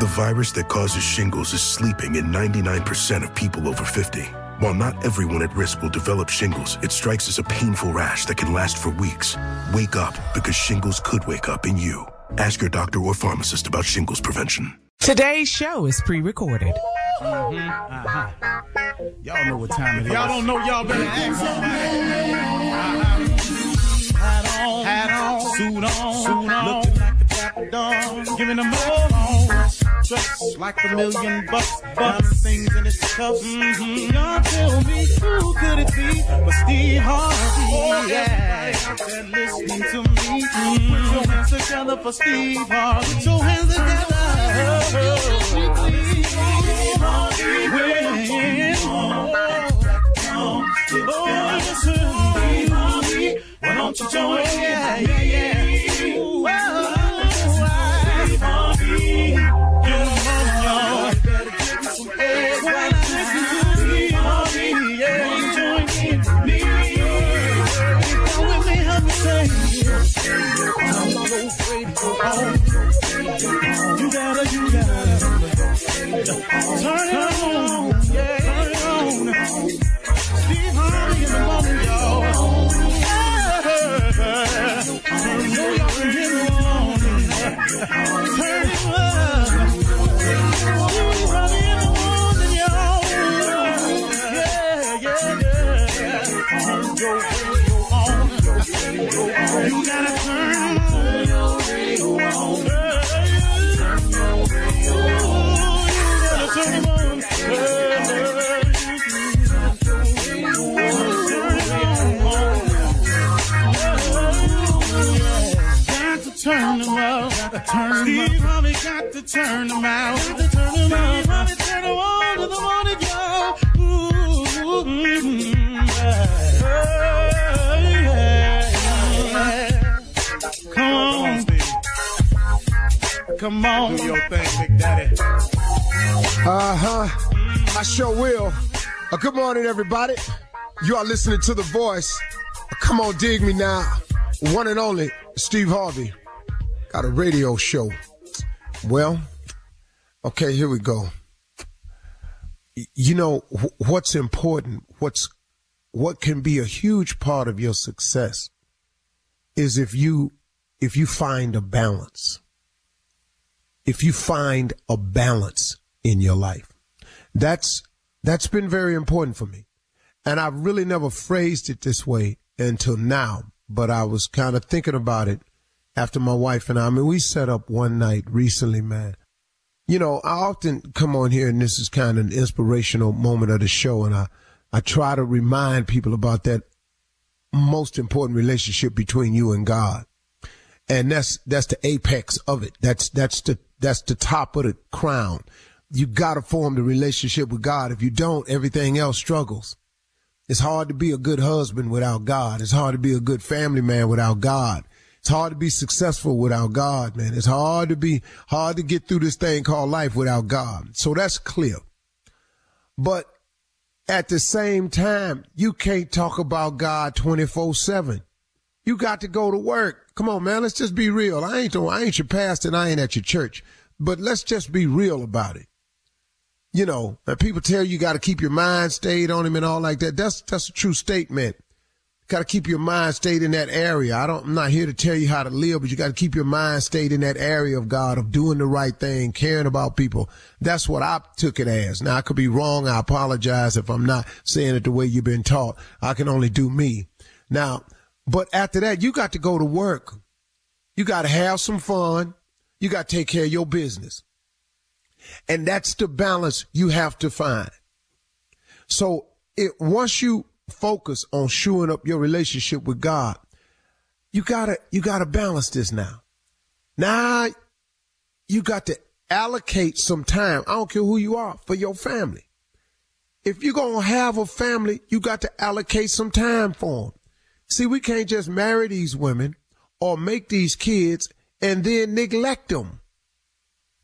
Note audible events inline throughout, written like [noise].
The virus that causes shingles is sleeping in 99% of people over 50. While not everyone at risk will develop shingles, it strikes as a painful rash that can last for weeks. Wake up because shingles could wake up in you. Ask your doctor or pharmacist about shingles prevention. Today's show is pre-recorded. Mm-hmm. Uh-huh. Y'all know what time it is. Y'all don't know, y'all better ask somebody. Uh-huh. Hat on, hat on, suit on, suit on, looking like a dapper dog, giving them all. Dressed like a million bucks, bucks, things in its cuffs. Mm-hmm. Y'all tell me who could it be but Steve Harvey? Oh, yeah. There listening to me. Mm-hmm. Put your hands together for Steve Harvey. Put your hands together. Steve Harvey. When, oh, listen. Steve Harvey. Why don't you join? Yeah, yeah, yeah. Turn it turn them out. Got to turn them out. Steve Harvey turn them on to the morning, y'all. Ooh, mm, yeah, yeah. Come on, Steve. Come on. Do your thing, Big Daddy. Uh huh. I sure will. Uh, good morning, everybody. You are listening to The Voice. Uh, come on, dig me now. One and only Steve Harvey. Got a radio show. Well, okay, here we go. You know what's important, what's what can be a huge part of your success is if you if you find a balance. If you find a balance in your life. That's that's been very important for me. And I've really never phrased it this way until now, but I was kind of thinking about it after my wife and I, I mean, we set up one night recently, man. You know, I often come on here and this is kind of an inspirational moment of the show and I, I try to remind people about that most important relationship between you and God. And that's, that's the apex of it. That's, that's the, that's the top of the crown. You gotta form the relationship with God. If you don't, everything else struggles. It's hard to be a good husband without God. It's hard to be a good family man without God. It's hard to be successful without God, man. It's hard to be, hard to get through this thing called life without God. So that's clear. But at the same time, you can't talk about God 24 7. You got to go to work. Come on, man. Let's just be real. I ain't, I ain't your pastor and I ain't at your church, but let's just be real about it. You know, people tell you, you got to keep your mind stayed on him and all like that. That's, that's a true statement. Got to keep your mind stayed in that area. I don't, I'm not here to tell you how to live, but you got to keep your mind stayed in that area of God, of doing the right thing, caring about people. That's what I took it as. Now I could be wrong. I apologize if I'm not saying it the way you've been taught. I can only do me. Now, but after that, you got to go to work. You got to have some fun. You got to take care of your business. And that's the balance you have to find. So it, once you focus on shoring up your relationship with God, you gotta, you gotta balance this now. Now you got to allocate some time. I don't care who you are for your family. If you're going to have a family, you got to allocate some time for them. See, we can't just marry these women or make these kids and then neglect them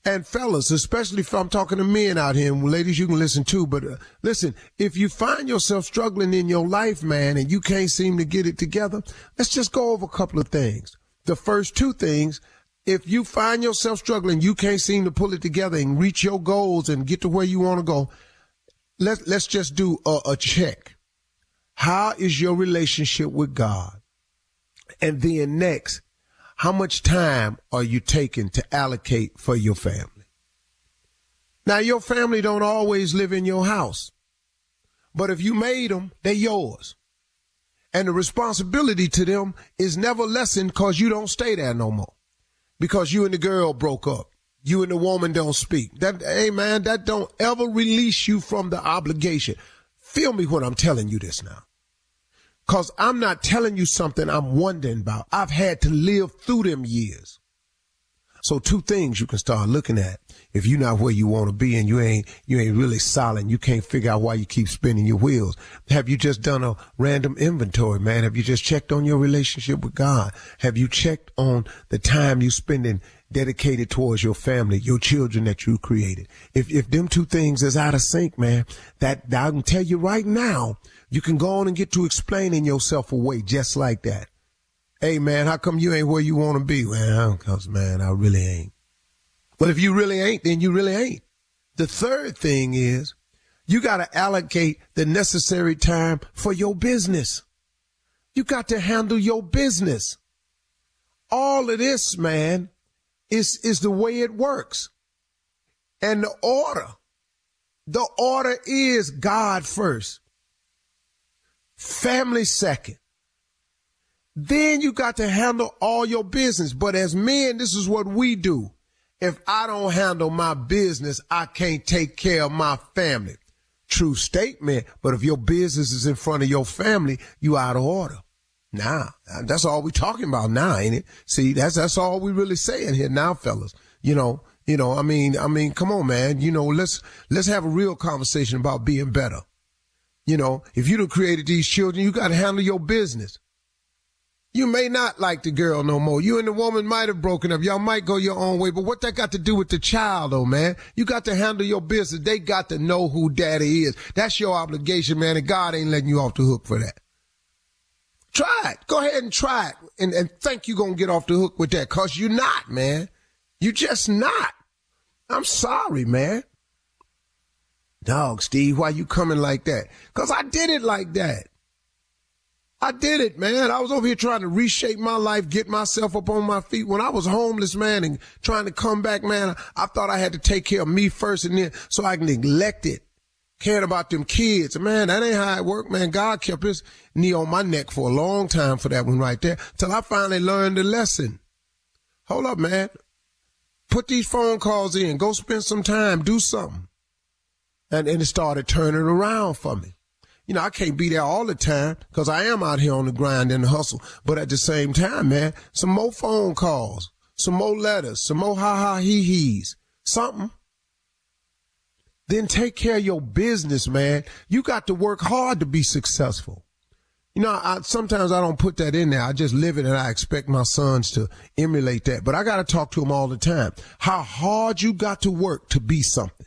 and fellas, especially if I'm talking to men out here, and ladies, you can listen too. But uh, listen, if you find yourself struggling in your life, man, and you can't seem to get it together, let's just go over a couple of things. The first two things, if you find yourself struggling, you can't seem to pull it together and reach your goals and get to where you want to go. Let's let's just do a, a check. How is your relationship with God? And then next, how much time are you taking to allocate for your family? Now, your family don't always live in your house, but if you made them, they're yours. And the responsibility to them is never lessened because you don't stay there no more. Because you and the girl broke up. You and the woman don't speak. That, hey man, that don't ever release you from the obligation. Feel me when I'm telling you this now. Cause I'm not telling you something I'm wondering about. I've had to live through them years. So two things you can start looking at. If you're not where you want to be and you ain't, you ain't really solid, you can't figure out why you keep spinning your wheels. Have you just done a random inventory, man? Have you just checked on your relationship with God? Have you checked on the time you spending dedicated towards your family, your children that you created? If, if them two things is out of sync, man, that, I can tell you right now, you can go on and get to explaining yourself away just like that. Hey man, how come you ain't where you want to be? Well, cause man, I really ain't. But if you really ain't, then you really ain't. The third thing is you got to allocate the necessary time for your business. You got to handle your business. All of this, man, is, is the way it works. And the order, the order is God first family second. Then you got to handle all your business. But as men, this is what we do. If I don't handle my business, I can't take care of my family. True statement. But if your business is in front of your family, you out of order. Nah, that's all we talking about now, ain't it? See, that's, that's all we really saying here now, fellas. You know, you know, I mean, I mean, come on, man. You know, let's, let's have a real conversation about being better. You know, if you have created these children, you got to handle your business. You may not like the girl no more. You and the woman might have broken up. Y'all might go your own way, but what that got to do with the child though, man? You got to handle your business. They got to know who daddy is. That's your obligation, man, and God ain't letting you off the hook for that. Try it. Go ahead and try it and, and think you're going to get off the hook with that cause you're not, man. You just not. I'm sorry, man. Dog, Steve, why you coming like that? Cause I did it like that. I did it, man. I was over here trying to reshape my life, get myself up on my feet. When I was homeless, man, and trying to come back, man, I thought I had to take care of me first and then so I can neglect it. Caring about them kids. Man, that ain't how it worked, man. God kept his knee on my neck for a long time for that one right there till I finally learned the lesson. Hold up, man. Put these phone calls in. Go spend some time. Do something and, and it started turning around for me. You know, I can't be there all the time because I am out here on the grind and the hustle. But at the same time, man, some more phone calls, some more letters, some more ha ha he he's, something. Then take care of your business, man. You got to work hard to be successful. You know, I, sometimes I don't put that in there. I just live it and I expect my sons to emulate that. But I got to talk to them all the time. How hard you got to work to be something.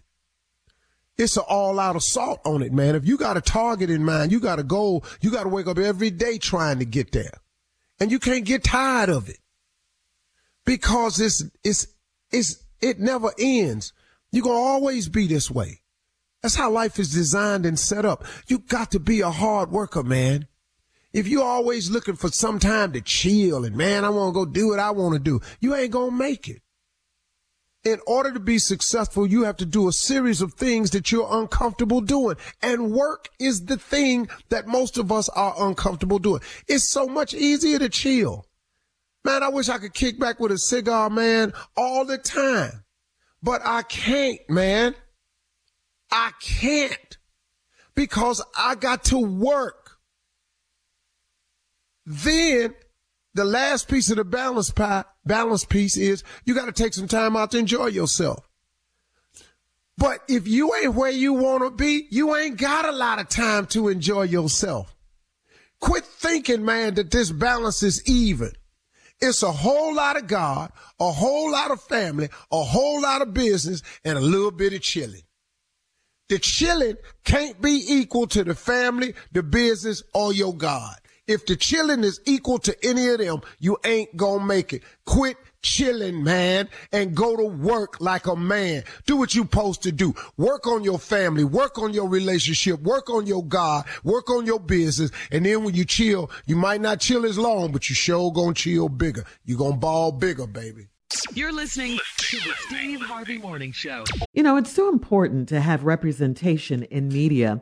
It's an all out assault on it, man. If you got a target in mind, you got a goal, you got to wake up every day trying to get there. And you can't get tired of it because it's, it's, it's, it never ends. You're going to always be this way. That's how life is designed and set up. You got to be a hard worker, man. If you're always looking for some time to chill and man, I want to go do what I want to do, you ain't going to make it. In order to be successful, you have to do a series of things that you're uncomfortable doing. And work is the thing that most of us are uncomfortable doing. It's so much easier to chill. Man, I wish I could kick back with a cigar, man, all the time. But I can't, man. I can't because I got to work. Then the last piece of the balance pie, balance piece is you got to take some time out to enjoy yourself. But if you ain't where you want to be, you ain't got a lot of time to enjoy yourself. Quit thinking, man, that this balance is even. It's a whole lot of God, a whole lot of family, a whole lot of business, and a little bit of chilling. The chilling can't be equal to the family, the business, or your God. If the chilling is equal to any of them, you ain't gonna make it. Quit chilling, man, and go to work like a man. Do what you supposed to do. Work on your family, work on your relationship, work on your God, work on your business. And then when you chill, you might not chill as long, but you sure gonna chill bigger. You gonna ball bigger, baby. You're listening to the Steve Harvey Morning Show. You know, it's so important to have representation in media.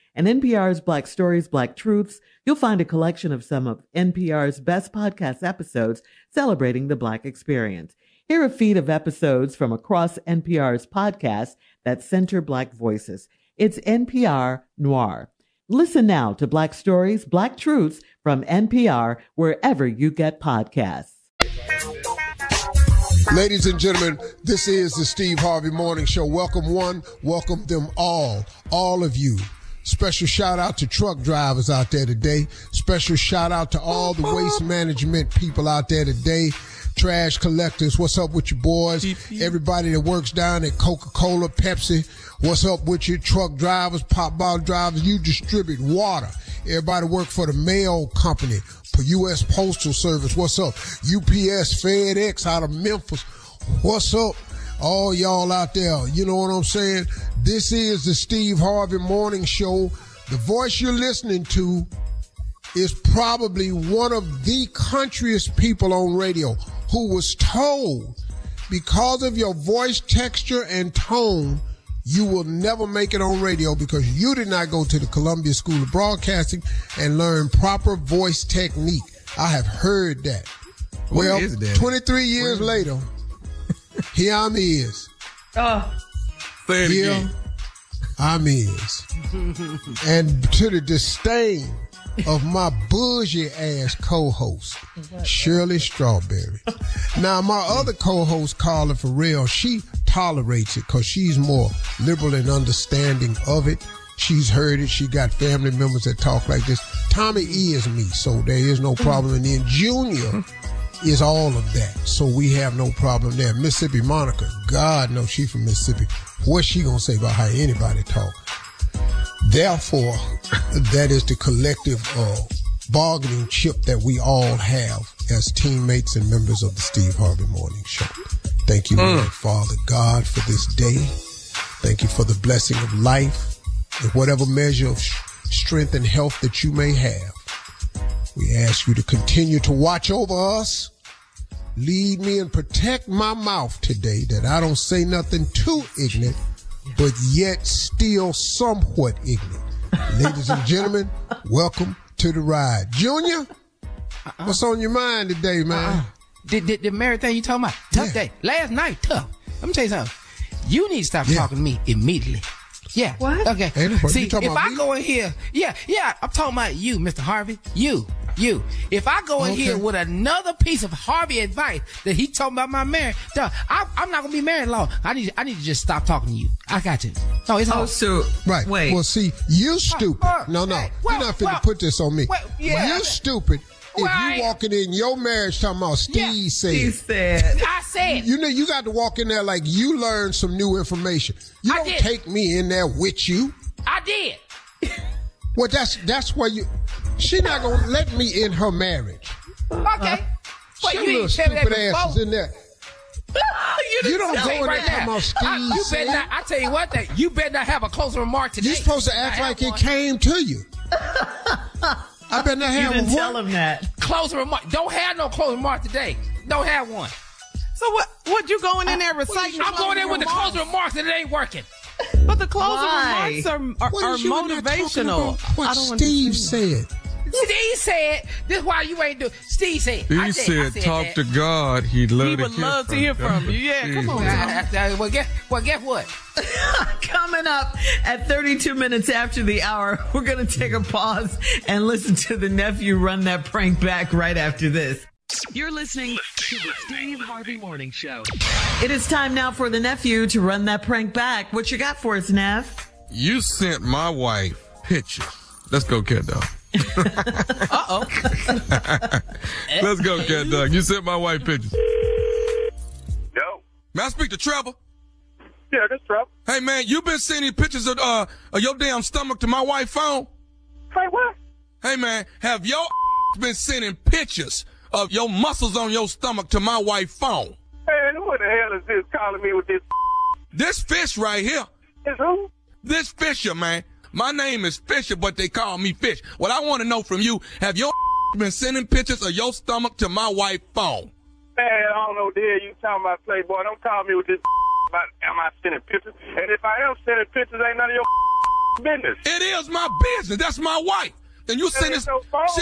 And NPR's Black Stories, Black Truths, you'll find a collection of some of NPR's best podcast episodes celebrating the Black experience. Hear a feed of episodes from across NPR's podcasts that center Black voices. It's NPR Noir. Listen now to Black Stories, Black Truths from NPR wherever you get podcasts. Ladies and gentlemen, this is the Steve Harvey Morning Show. Welcome one, welcome them all, all of you. Special shout out to truck drivers out there today. Special shout out to all the waste management people out there today. Trash collectors, what's up with you boys? Everybody that works down at Coca-Cola, Pepsi, what's up with you? Truck drivers, pop bottle drivers, you distribute water. Everybody work for the mail company, for U.S. Postal Service, what's up? UPS, FedEx out of Memphis, what's up? All y'all out there. You know what I'm saying? This is the Steve Harvey Morning Show. The voice you're listening to is probably one of the countryest people on radio who was told because of your voice texture and tone, you will never make it on radio because you did not go to the Columbia School of Broadcasting and learn proper voice technique. I have heard that. What well, that? 23 years later, here I'm is. Oh. Say it Here again. I'm is. [laughs] and to the disdain of my bougie ass co-host, Shirley Strawberry. Now my other co-host, Carla Ferrell, she tolerates it because she's more liberal and understanding of it. She's heard it. She got family members that talk like this. Tommy E is me, so there is no problem. And then Junior is all of that. So we have no problem there. Mississippi Monica, God knows she from Mississippi. What's she gonna say about how anybody talk? Therefore, [laughs] that is the collective uh, bargaining chip that we all have as teammates and members of the Steve Harvey Morning Show. Thank you, Lord, Father God, for this day. Thank you for the blessing of life and whatever measure of sh- strength and health that you may have. We ask you to continue to watch over us. Lead me and protect my mouth today that I don't say nothing too ignorant, but yet still somewhat ignorant. Ladies and gentlemen, welcome to the ride. Junior, uh-uh. what's on your mind today, man? Uh-uh. The, the, the married thing you talking about? Tough Yeah. day. Last night, tough. Let me tell you something. You need to stop Yeah. talking to me immediately. Yeah. What? Okay. Ain't See, if I me? go in here, yeah, yeah, I'm talking about you, Mr. Harvey. You, you. If I go in Okay. here with another piece of Harvey advice that he told about my marriage, dog, I, I'm not gonna be married long. I need, I need to just stop talking to you. I got you. No, it's Oh, all. so Right. Wait. Well, see, you stupid. uh, No, no. hey, well, You're not finna well, put this on me. well, yeah. You stupid. If Right. you walking in your marriage talking about Steve Yeah. said, he said. I said. you know, you got to walk in there like you learned some new information. You I don't did. take me in there with you. I did. Well, that's that's where you. She not gonna let me in her marriage. Okay. Well, Some you little didn't [laughs] tell me that stupid asses before. in there. you You don't go in right there talking now, about Steve I, you better not, I tell you what, that you better not have a closing remark today. You're supposed to act have like it came to you. [laughs] I better not You have didn't a tell what? him that. Closing remark. Don't have no closing remark today. Don't have one. So what? What you going in there reciting? I'm going in with the closing closing remarks and it ain't working. But the closing Why? remarks are are, What are is you in there talking motivational. What I don't Steve understand. said. Steve said, this is why you ain't do. Steve said. He I said, I said talk that. to God. He'd love He to would hear love to from hear from you. Yeah, come on. Uh, well, guess, well, guess what? [laughs] Coming up at 32 minutes after the hour, [laughs] we're going to take a pause and listen to the nephew run that prank back right after this. You're listening to the Steve Harvey Morning Show. It is time now for the nephew to run that prank back. What you got for us, Neff? You sent my wife pictures. Let's go, cat dog. [laughs] Uh oh. [laughs] Let's go, cat dog. You sent my wife pictures. Yo. May I speak to Trevor? Yeah, this Trump. Hey man, you been sending pictures of uh of your damn stomach to my wife's phone? Hey, what? Hey man, have your [laughs] been sending pictures of your muscles on your stomach to my wife's phone? Man, who the hell is this calling me with this? This fish right here. Is who? This Fisher, man. My name is Fisher, but they call me Fish. What I want to know from you, have your [laughs] been sending pictures of your stomach to my wife's phone? Man, I don't know hell you talking about, Playboy. Don't call me with this [laughs] about am I sending pictures. And if I am sending pictures, ain't none of your [laughs] business. It is my business. That's my wife. And you send this. She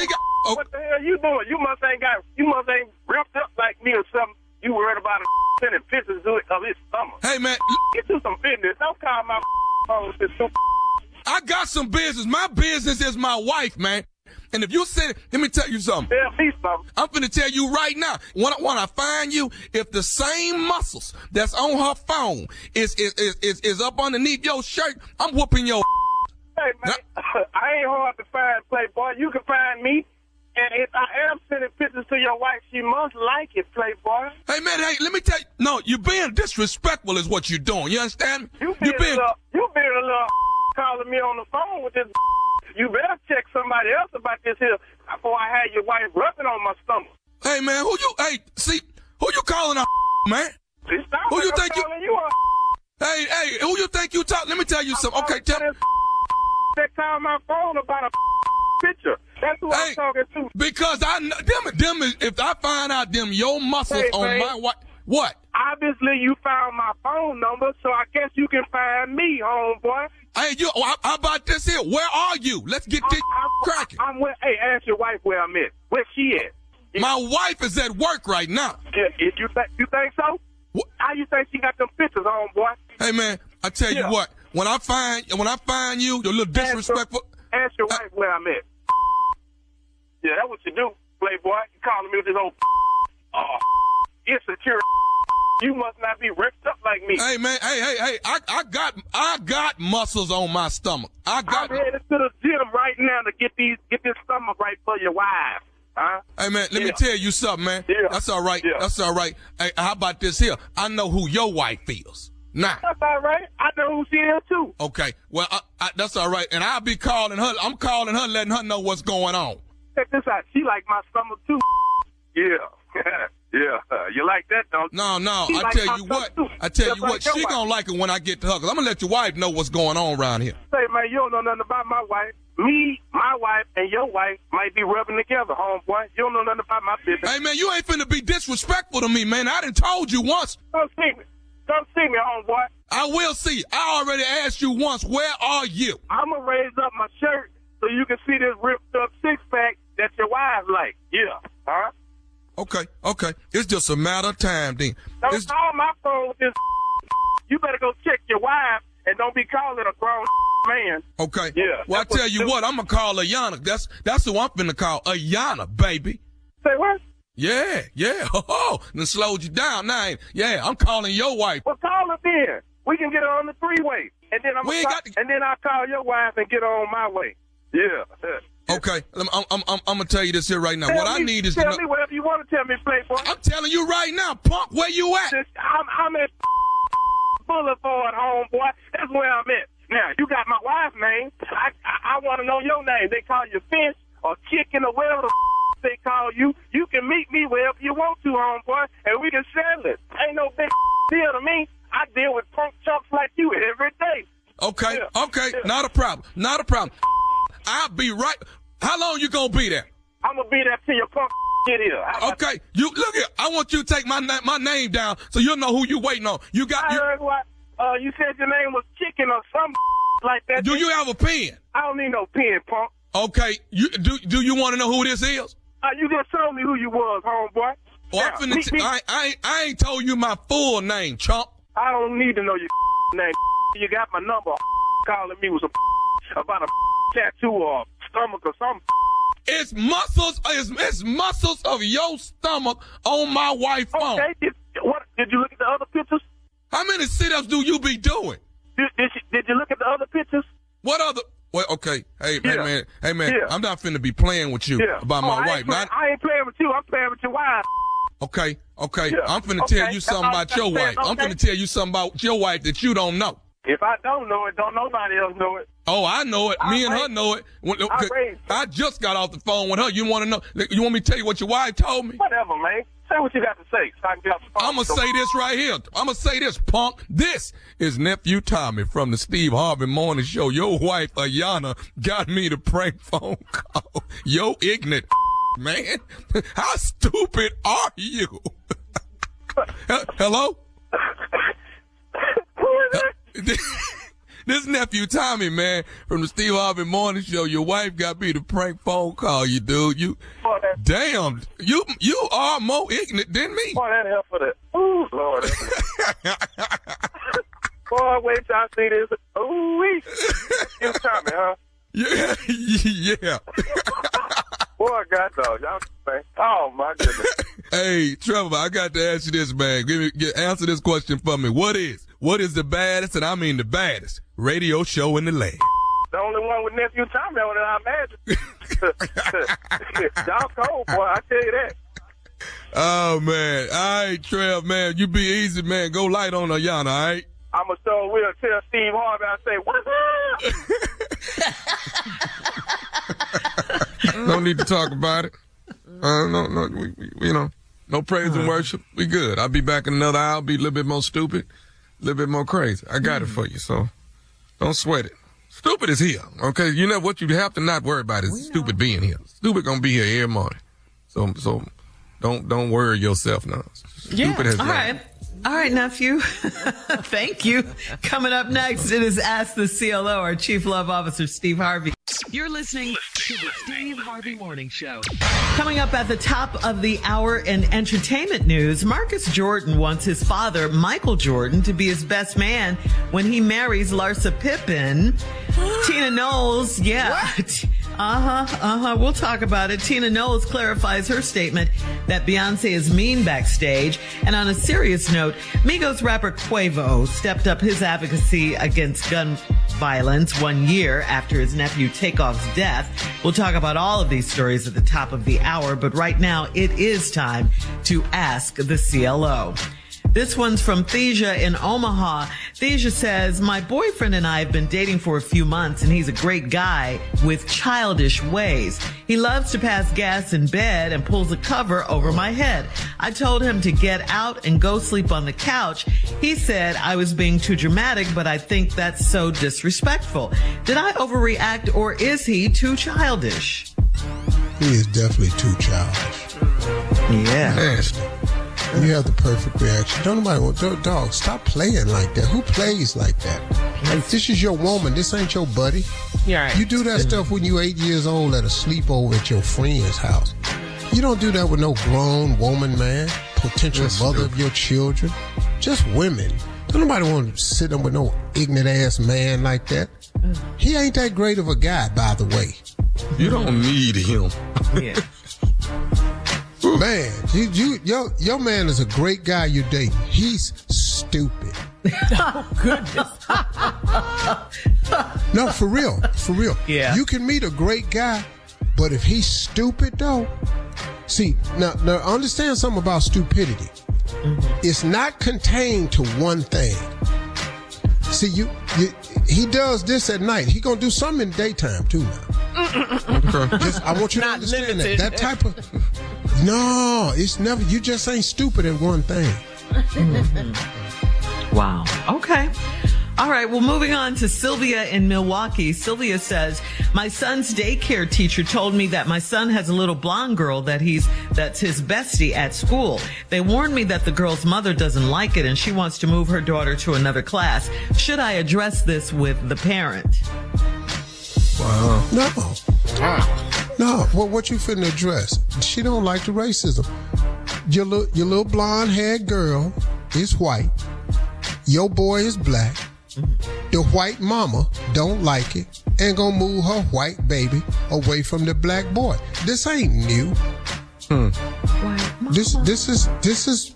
got. Oh, What the hell you doing? You must ain't got. You must ain't ripped up like me or something. You worried about sending pictures of his stomach. hey man, Get you some business. Don't call my phone with this stupid. I got some business. My business is my wife, man. And if you said, let me tell you something. Me something. I'm finna tell you right now. When I, when I find you, if the same muscles that's on her phone is is is is, is up underneath your shirt, I'm whooping your. Hey man, [laughs] I ain't hard to find, Playboy. You can find me. And if I am sending pictures to your wife, she must like it, Playboy. Hey man, hey, let me tell you. No, you're being disrespectful is what you're doing. You understand? You being, a little, you being a little calling me on the phone with this. [laughs] You better check somebody else about this here before I had your wife rubbing on my stomach. Hey man, who you? Hey, see, who you calling a [laughs] man? See, Who you think you- you [laughs] Hey, hey, who you think you talk? Let me tell you something. Okay, tell. Me that call my phone about a picture. That's who Hey. I'm talking to. Because I them them is if I find out them your muscles Hey, on man. my wife. What? Obviously, you found my phone number, so I guess you can find me, homeboy. Hey, you. oh, How about this here? Where are you? Let's get this cracking. I'm with, hey, ask your wife where I'm at. Where she at? My wife is at work right now. Yeah, if you think you think so? What? How you think she got them pictures on, boy? Hey man, I tell Yeah. you what. When I find when I find you, you're a little disrespectful. Ask your wife where I'm at. Yeah, that's what you do, playboy. You calling me with this old uh, [laughs] insecure. You must not be ripped up like me. Hey man, hey hey hey, I I got I got muscles on my stomach. I got I'm headed to the gym right now to get these get this stomach right for your wife. Huh? Hey man, let me tell you something, man. Yeah. That's all right. Yeah. That's all right. Hey, how about this here? I know who your wife is. Now, That's all right. I know who she is too. okay. Well, I, I, that's all right. And I'll be calling her. I'm calling her, letting her know what's going on. Check this out. She like my stomach too. [laughs] Yeah. [laughs] yeah. You like that, don't you? No, no. She I like tell you what. too. I tell Just you what. like your She wife. gonna like it when I get to her. Cause I'm gonna let your wife know what's going on around here. Say, man, you don't know nothing about my wife. Me, my wife, and your wife might be rubbing together, homeboy. You don't know nothing about my business. Hey man, you ain't finna be disrespectful to me, man. I done told you once. Come see me. Come see me, homeboy. I will see. I already asked you once. Where are you? I'm gonna raise up my shirt so you can see this ripped up six pack that your wife like. Yeah. Huh? Okay, okay. It's just a matter of time then. Don't It's- call my phone with this. [laughs] You better go check your wife and don't be calling a grown [laughs] man. Okay. Yeah, Well, I tell you what, I'm gonna call Ayana. That's that's who I'm finna call. Ayana, baby. Say what? Yeah, yeah. [laughs] Oh, then slowed you down. Now, yeah, I'm calling your wife. Well, call her then. We can get her on the three way, and then I'm We ain't call, got to- and then I call your wife and get her on my way. Yeah. Okay, I'm, I'm, I'm, I'm, gonna tell you this here right now. Tell what I need is to tell me whatever you want to tell me, Playboy. I'm telling you right now, punk. Where you at? I'm, I'm at Boulevard, homeboy. That's where I'm at. Now, you got my wife's name. I I, I want to know your name. They call you Finch or Chicken or whatever the they call you. You can meet me wherever you want to, homeboy, and we can settle it. Ain't no big [laughs] deal to me. I deal with punk chunks like you every day. Okay, Yeah, okay, yeah. not a problem, not a problem. [laughs] I'll be right. How long you gonna be there? I'm gonna be there till your punk [laughs] get here. About Okay, you look here. I want you to take my my name down so you'll know who you waiting on. You got I you. heard what? Uh, you said your name was Chicken or something [laughs] like that. Do you have a pen? I don't need no pen, punk. Okay, you do. Do you want to know who this is? Uh, you just told me who you was, homeboy. I'm Now, finna meet t- me- I, I, ain't- I ain't told you my full name, chump. I don't need to know your [laughs] name. You got my number. Calling me was a about a tattoo or stomach or something. It's muscles. It's, it's muscles of your stomach on my wife's phone. Okay, did, what? Did you look at the other pictures? How many sit-ups do you be doing? Did, did, you, did you look at the other pictures? What other? Well, okay. Hey, hey man. Hey man. Yeah. I'm not finna be playing with you Yeah. about Oh, my I wife. Ain't play, Not I ain't playing with you. I'm playing with your wife. okay. Okay. Yeah. I'm finna Okay. tell you something uh, about your wife. saying. I'm finna tell you something about your wife that you don't know. If I don't know it, don't nobody else know it. Oh, I know it. Me and her know it. When- I raised- I just got off the phone with her. You want to know? You want me to tell you what your wife told me? Whatever, man. Say what you got to say. So I can get off the phone. I'm gonna say this right here. I'm gonna say this, punk. This is nephew Tommy from the Steve Harvey Morning Show. Your wife Ayana got me the prank [laughs] phone call. Yo, ignorant [laughs] man. [laughs] How stupid are you? Hello. Who is it? [laughs] This nephew Tommy, man, from the Steve Harvey Morning Show. Your wife got me the prank phone call. You dude, you Boy, that, damn, you you are more ignorant than me. boy, that hell for that. Ooh, Lord. [laughs] boy, wait till I see this. Ooh, wee. You Tommy, huh? Yeah, [laughs] yeah. Boy, God, dog. Y'all. Oh, my goodness. Hey, Trevor, I got to ask you this, man. Give me, get, answer this question for me. What is, what is the baddest, and I mean the baddest, radio show in the land? The only one with nephew Tommy on it, I imagine. [laughs] Y'all cold, boy. I tell you that. Oh, man. All right, Trev, man. You be easy, man. Go light on Ayana, all right? I'm going to show will tell Steve Harvey, I say, what's up? no need to talk about it. Uh, no, no, we, we, you know, no praise and worship. We good. I'll be back in another hour. Be a little bit more stupid, a little bit more crazy. I got it mm. for you, so don't sweat it. Stupid is here, okay? You know what you have to not worry about is stupid being here. Stupid gonna be here every morning. So, so don't don't worry yourself now. Stupid has All right. All right, nephew. [laughs] Thank you. Coming up next, it is Ask the CLO, our Chief Love Officer, Steve Harvey. You're listening to the Steve Harvey Morning Show. Coming up at the top of the hour in entertainment news, Marcus Jordan wants his father, Michael Jordan, to be his best man when he marries Larsa Pippen. [gasps] Tina Knowles, yeah. [laughs] Uh huh, uh huh. We'll talk about it. Tina Knowles clarifies her statement that Beyonce is mean backstage. And on a serious note, Migos rapper Quavo stepped up his advocacy against gun violence one year after his nephew Takeoff's death. We'll talk about all of these stories at the top of the hour, but right now it is time to ask the CLO. This one's from Thesia in Omaha. Thesia says, My boyfriend and I have been dating for a few months and he's a great guy with childish ways. He loves to pass gas in bed and pulls a cover over my head. I told him to get out and go sleep on the couch. He said I was being too dramatic, but I think that's so disrespectful. Did I overreact or is he too childish? He is definitely too childish. Yeah. Nasty. You have the perfect reaction. Don't nobody want dog, dog. Stop playing like that. Who plays like that? Like, this is your woman. This ain't your buddy. Yeah, right. You do that stuff when you're eight years old at a sleepover at your friend's house. You don't do that with no grown woman, man. Potential That's mother stupid. of your children. Just women. Don't nobody want to sit up with no ignorant ass man like that. Mm. He ain't that great of a guy, by the way. You don't need him. Yeah. [laughs] Man, you, you, your, your man is a great guy you're dating. He's stupid. Oh, [laughs] goodness. [laughs] no, for real. For real. Yeah. You can meet a great guy, but if he's stupid though, see, now, now understand something about stupidity. Mm-hmm. It's not contained to one thing. See, you, you, he does this at night. He gonna do something in daytime too now. Okay. Just, I want you to understand limited. that. That type of no, it's never. You just ain't stupid at one thing. [laughs] Wow. Okay. All right. Well, moving on to Sylvia in Milwaukee. Sylvia says, "My son's daycare teacher told me that my son has a little blonde girl that he's that's his bestie at school. They warned me that the girl's mother doesn't like it and she wants to move her daughter to another class. Should I address this with the parent?" Wow. No, no. What what you finna address? She don't like the racism. Your little your little blonde haired girl is white. Your boy is black. The white mama don't like it and gonna move her white baby away from the black boy. This ain't new. Hmm. This this is this is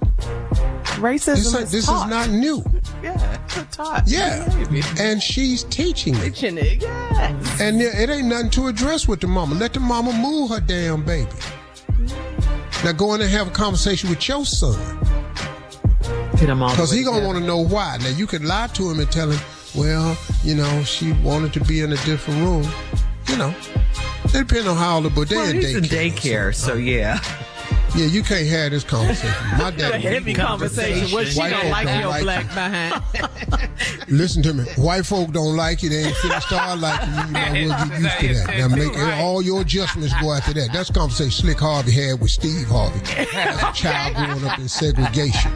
Racism this is this is not new. [laughs] Yeah, it's taught. Yeah, and she's teaching it. Teaching it. Yeah. And there, it ain't nothing to address with the mama. Let the mama move her damn baby. Now go in and have a conversation with your son. Get him all Because he gonna want to know why. Now you can lie to him and tell him, well, you know, she wanted to be in a different room. You know, it depends on how old, but they Well, in he's in daycare. daycare, so yeah. Yeah, you can't have this conversation. [laughs] My A dad. heavy conversation. What she don't like don't your like black it. behind. [laughs] Listen to me. White folk don't like it. They ain't finna start liking you. You might well get used to that. Now make Right. all your adjustments go after that. That's the conversation Slick Harvey had with Steve Harvey as a [laughs] child growing up in segregation.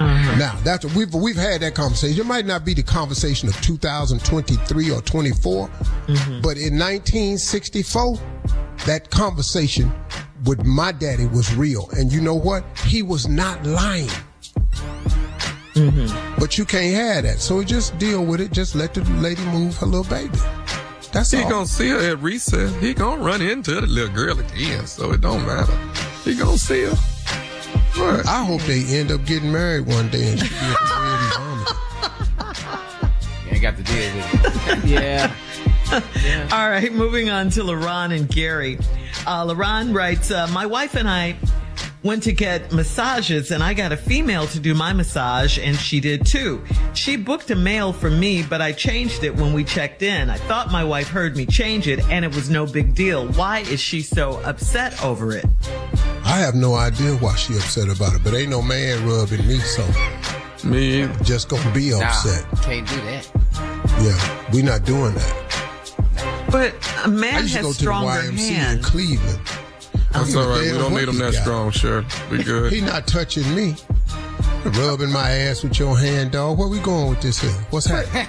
Uh-huh. Now that's we've we've had that conversation. It might not be the conversation of 2023 or 24, mm-hmm. but in 1964, that conversation with my daddy was real. And you know what? He was not lying. Mm-hmm. But you can't have that. So just deal with it. Just let the lady move her little baby. That's He all. gonna see her at recess. He gonna run into the little girl again, so it don't matter. He gonna see her. Right. I hope they end up getting married one day and she be at the Red Vomit. You ain't got to deal with it. [laughs] yeah. All right, moving on to LaRon and Gary. Uh, LaRon writes, uh, My wife and I went to get massages, and I got a female to do my massage, and she did too. She booked a male for me, but I changed it when we checked in. I thought my wife heard me change it, and it was no big deal. Why is she so upset over it? I have no idea why she upset about it, but ain't no man rubbing me, so Me, just gonna be Nah, upset. can't do that. Yeah, we not doing that. But a I man used to go has to the stronger YMCA in hands. Cleveland. that's all right. We don't need him that strong, sure. We [laughs] good. He not touching me. Rubbing my ass with your hand, dog. Where we going with this here? What's [laughs] happening?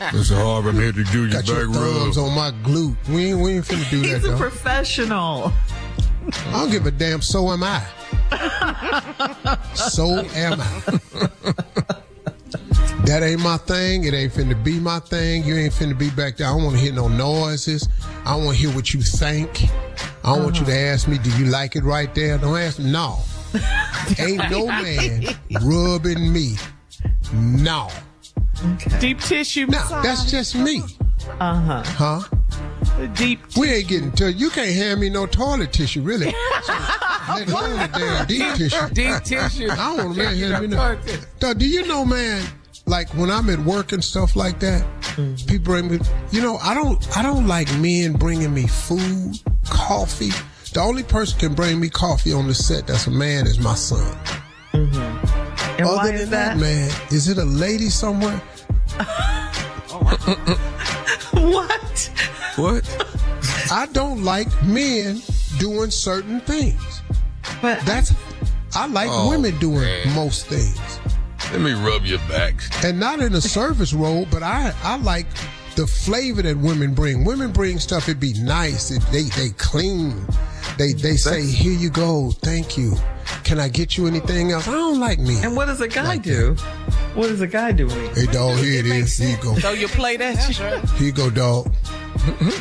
Mr. Harvey, I'm here to do your Got your back thumbs rub. on my glute. We ain't, we ain't finna do that, He's a dog. professional. I don't give a damn. So am I. [laughs] so am I. that ain't my thing. It ain't finna be my thing. You ain't finna be back there. I don't want to hear no noises. I want to hear what you think. I don't want you to uh-huh. ask me, do you like it right there? Don't ask me. No. [laughs] ain't no man rubbing me. No. Deep tissue No, massage. that's just me. Uh huh. Huh? deep. We ain't getting to You can't hand me no toilet tissue, really. [laughs] Let of the damn deep tissue. Deep tissue. [laughs] I don't want a man to be no. Dog, do you know, man? Like when I'm at work and stuff like that, people bring me. You know, I don't. I don't like men bringing me food, coffee. The only person can bring me coffee on the set that's a man is my son. And Other why than is that, that? man, is it a lady somewhere? [laughs] What? What? I don't like men doing certain things. But That's I like Oh, women doing man. most things. Let me rub your back. And not in a service role, but I I like the flavor that women bring. Women bring stuff It'd be nice. It, they they clean. They they say, "Here you go. Thank you. Can I get you anything else?" I don't like me. and what does a guy do? What does a guy do? he- Hey dog, here it is. Here you go. Throw your plate at you. Here you go, dog. [laughs]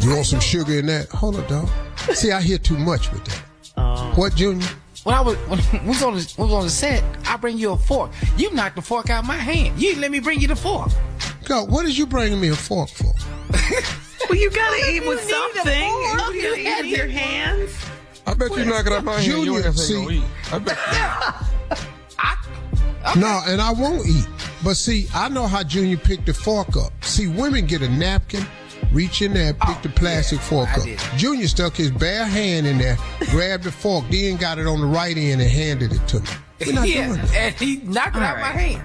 You want some sugar in that? Hold up, dog. See, I hear too much with that. Oh. What, Junior? When I was when [laughs] we was on the, we was on the set, I bring you a fork. You knocked the fork out my hand. You didn't let me bring you the fork. God, What is you bringing me a fork for? [laughs] Well, you gotta eat with something. fork? You gotta eat with your hands. I bet you knock it out my hand. You Junior, ain't gonna say see- go eat. I bet. No, and I won't eat. But see, I know how Junior picked the fork up. See, women get a napkin, reach in there, pick oh, the plastic fork I up. did. Junior stuck his bare hand in there, grabbed the fork, then got it on the right end and handed it to me. We're not [laughs] yeah, doing that. and he knocked it All out my hand.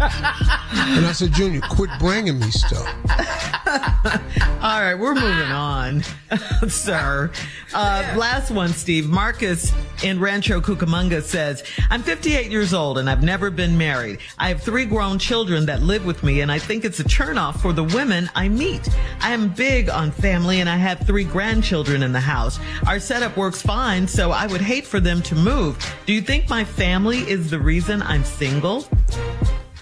And I said, Junior, quit bringing me stuff. [laughs] All right, we're moving on, [laughs] sir. Uh, last one, Steve. Marcus in Rancho Cucamonga says, I'm 58 years old and I've never been married. I have three grown children that live with me and I think it's a turnoff for the women I meet. I am big on family and I have three grandchildren in the house. Our setup works fine, so I would hate for them to move. Do you think my family is the reason I'm single?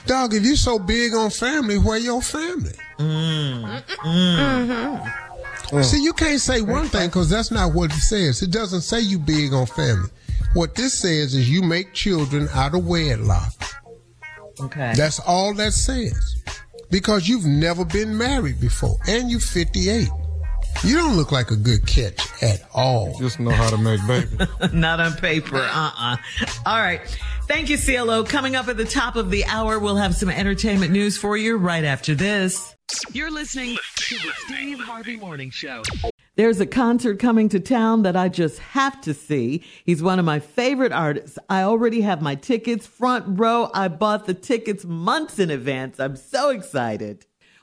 Dog, if you so big on family, where your family? Mm-hmm. Mm-hmm. See, you can't say one thing because that's not what it says. It doesn't say you big on family. What this says is you make children out of wedlock. Okay. That's all that says. Because you've never been married before and you're 58. You don't look like a good catch at all. Just know how to make baby. [laughs] Not on paper. Uh-uh. All right. Thank you, CLO. Coming up at the top of the hour, we'll have some entertainment news for you right after this. You're listening to the Steve Harvey Morning Show. There's a concert coming to town that I just have to see. He's one of my favorite artists. I already have my tickets front row. I bought the tickets months in advance. I'm so excited.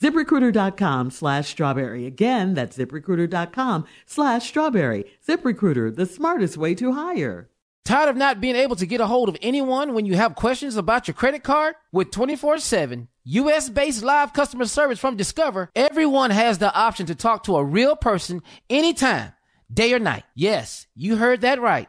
ZipRecruiter.com slash strawberry. Again, that's ZipRecruiter.com slash strawberry. ZipRecruiter, the smartest way to hire. Tired of not being able to get a hold of anyone when you have questions about your credit card? With 24 7 US based live customer service from Discover, everyone has the option to talk to a real person anytime, day or night. Yes, you heard that right.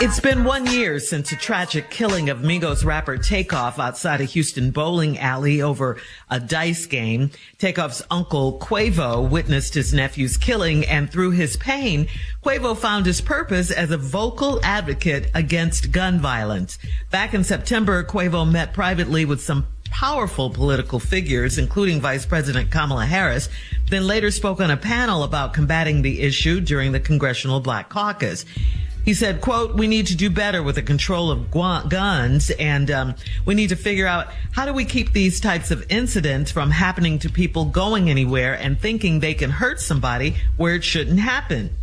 It's been one year since the tragic killing of Migos rapper Takeoff outside a Houston bowling alley over a dice game. Takeoff's uncle Quavo witnessed his nephew's killing and through his pain, Quavo found his purpose as a vocal advocate against gun violence. Back in September, Quavo met privately with some powerful political figures, including Vice President Kamala Harris, then later spoke on a panel about combating the issue during the Congressional Black Caucus. He said, quote, we need to do better with the control of gu- guns and um, we need to figure out how do we keep these types of incidents from happening to people going anywhere and thinking they can hurt somebody where it shouldn't happen.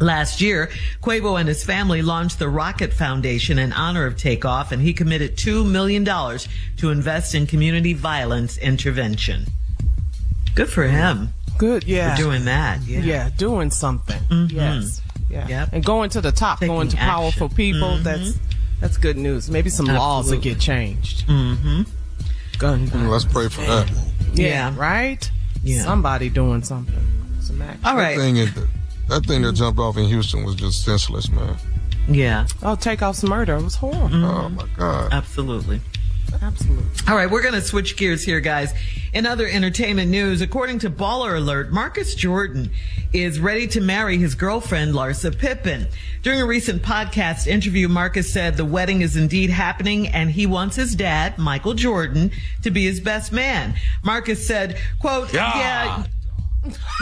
Last year, Quavo and his family launched the Rocket Foundation in honor of Takeoff, and he committed $2 million to invest in community violence intervention. Good for him. Good, yeah. For doing that. Yeah. Yeah, doing something. Mhm. Yes. Yeah. Yep. And going to the top, Taking going to powerful action. people, Mhm. that's that's good news. Maybe some laws that Absolutely. get changed. Mm-hmm. Gun. Let's pray for that. Yeah, right? Yeah. Somebody doing something. Some action. All That thing, is- that thing that jumped off in Houston was just senseless, man. Yeah. Oh, Takeoff's murder. It was horrible. Oh my God. Absolutely. Absolutely. All right, we're going to switch gears here, guys. In other entertainment news, according to Baller Alert, Marcus Jordan is ready to marry his girlfriend, Larsa Pippen. During a recent podcast interview, Marcus said the wedding is indeed happening and he wants his dad, Michael Jordan, to be his best man. Marcus said, quote, yeah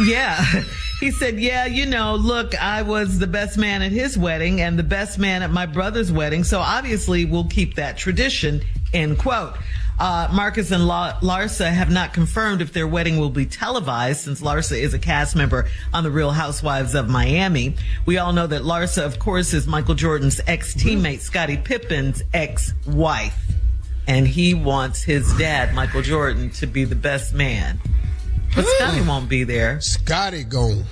yeah. [laughs] He said, yeah, you know, look, I was the best man at his wedding and the best man at my brother's wedding. So obviously we'll keep that tradition, end quote. Uh, Marcus and La- Larsa have not confirmed if their wedding will be televised since Larsa is a cast member on The Real Housewives of Miami. We all know that Larsa, of course, is Michael Jordan's ex-teammate, Scottie Pippen's ex-wife. And he wants his dad, Michael Jordan, to be the best man. But Scotty won't be there. Scotty gone.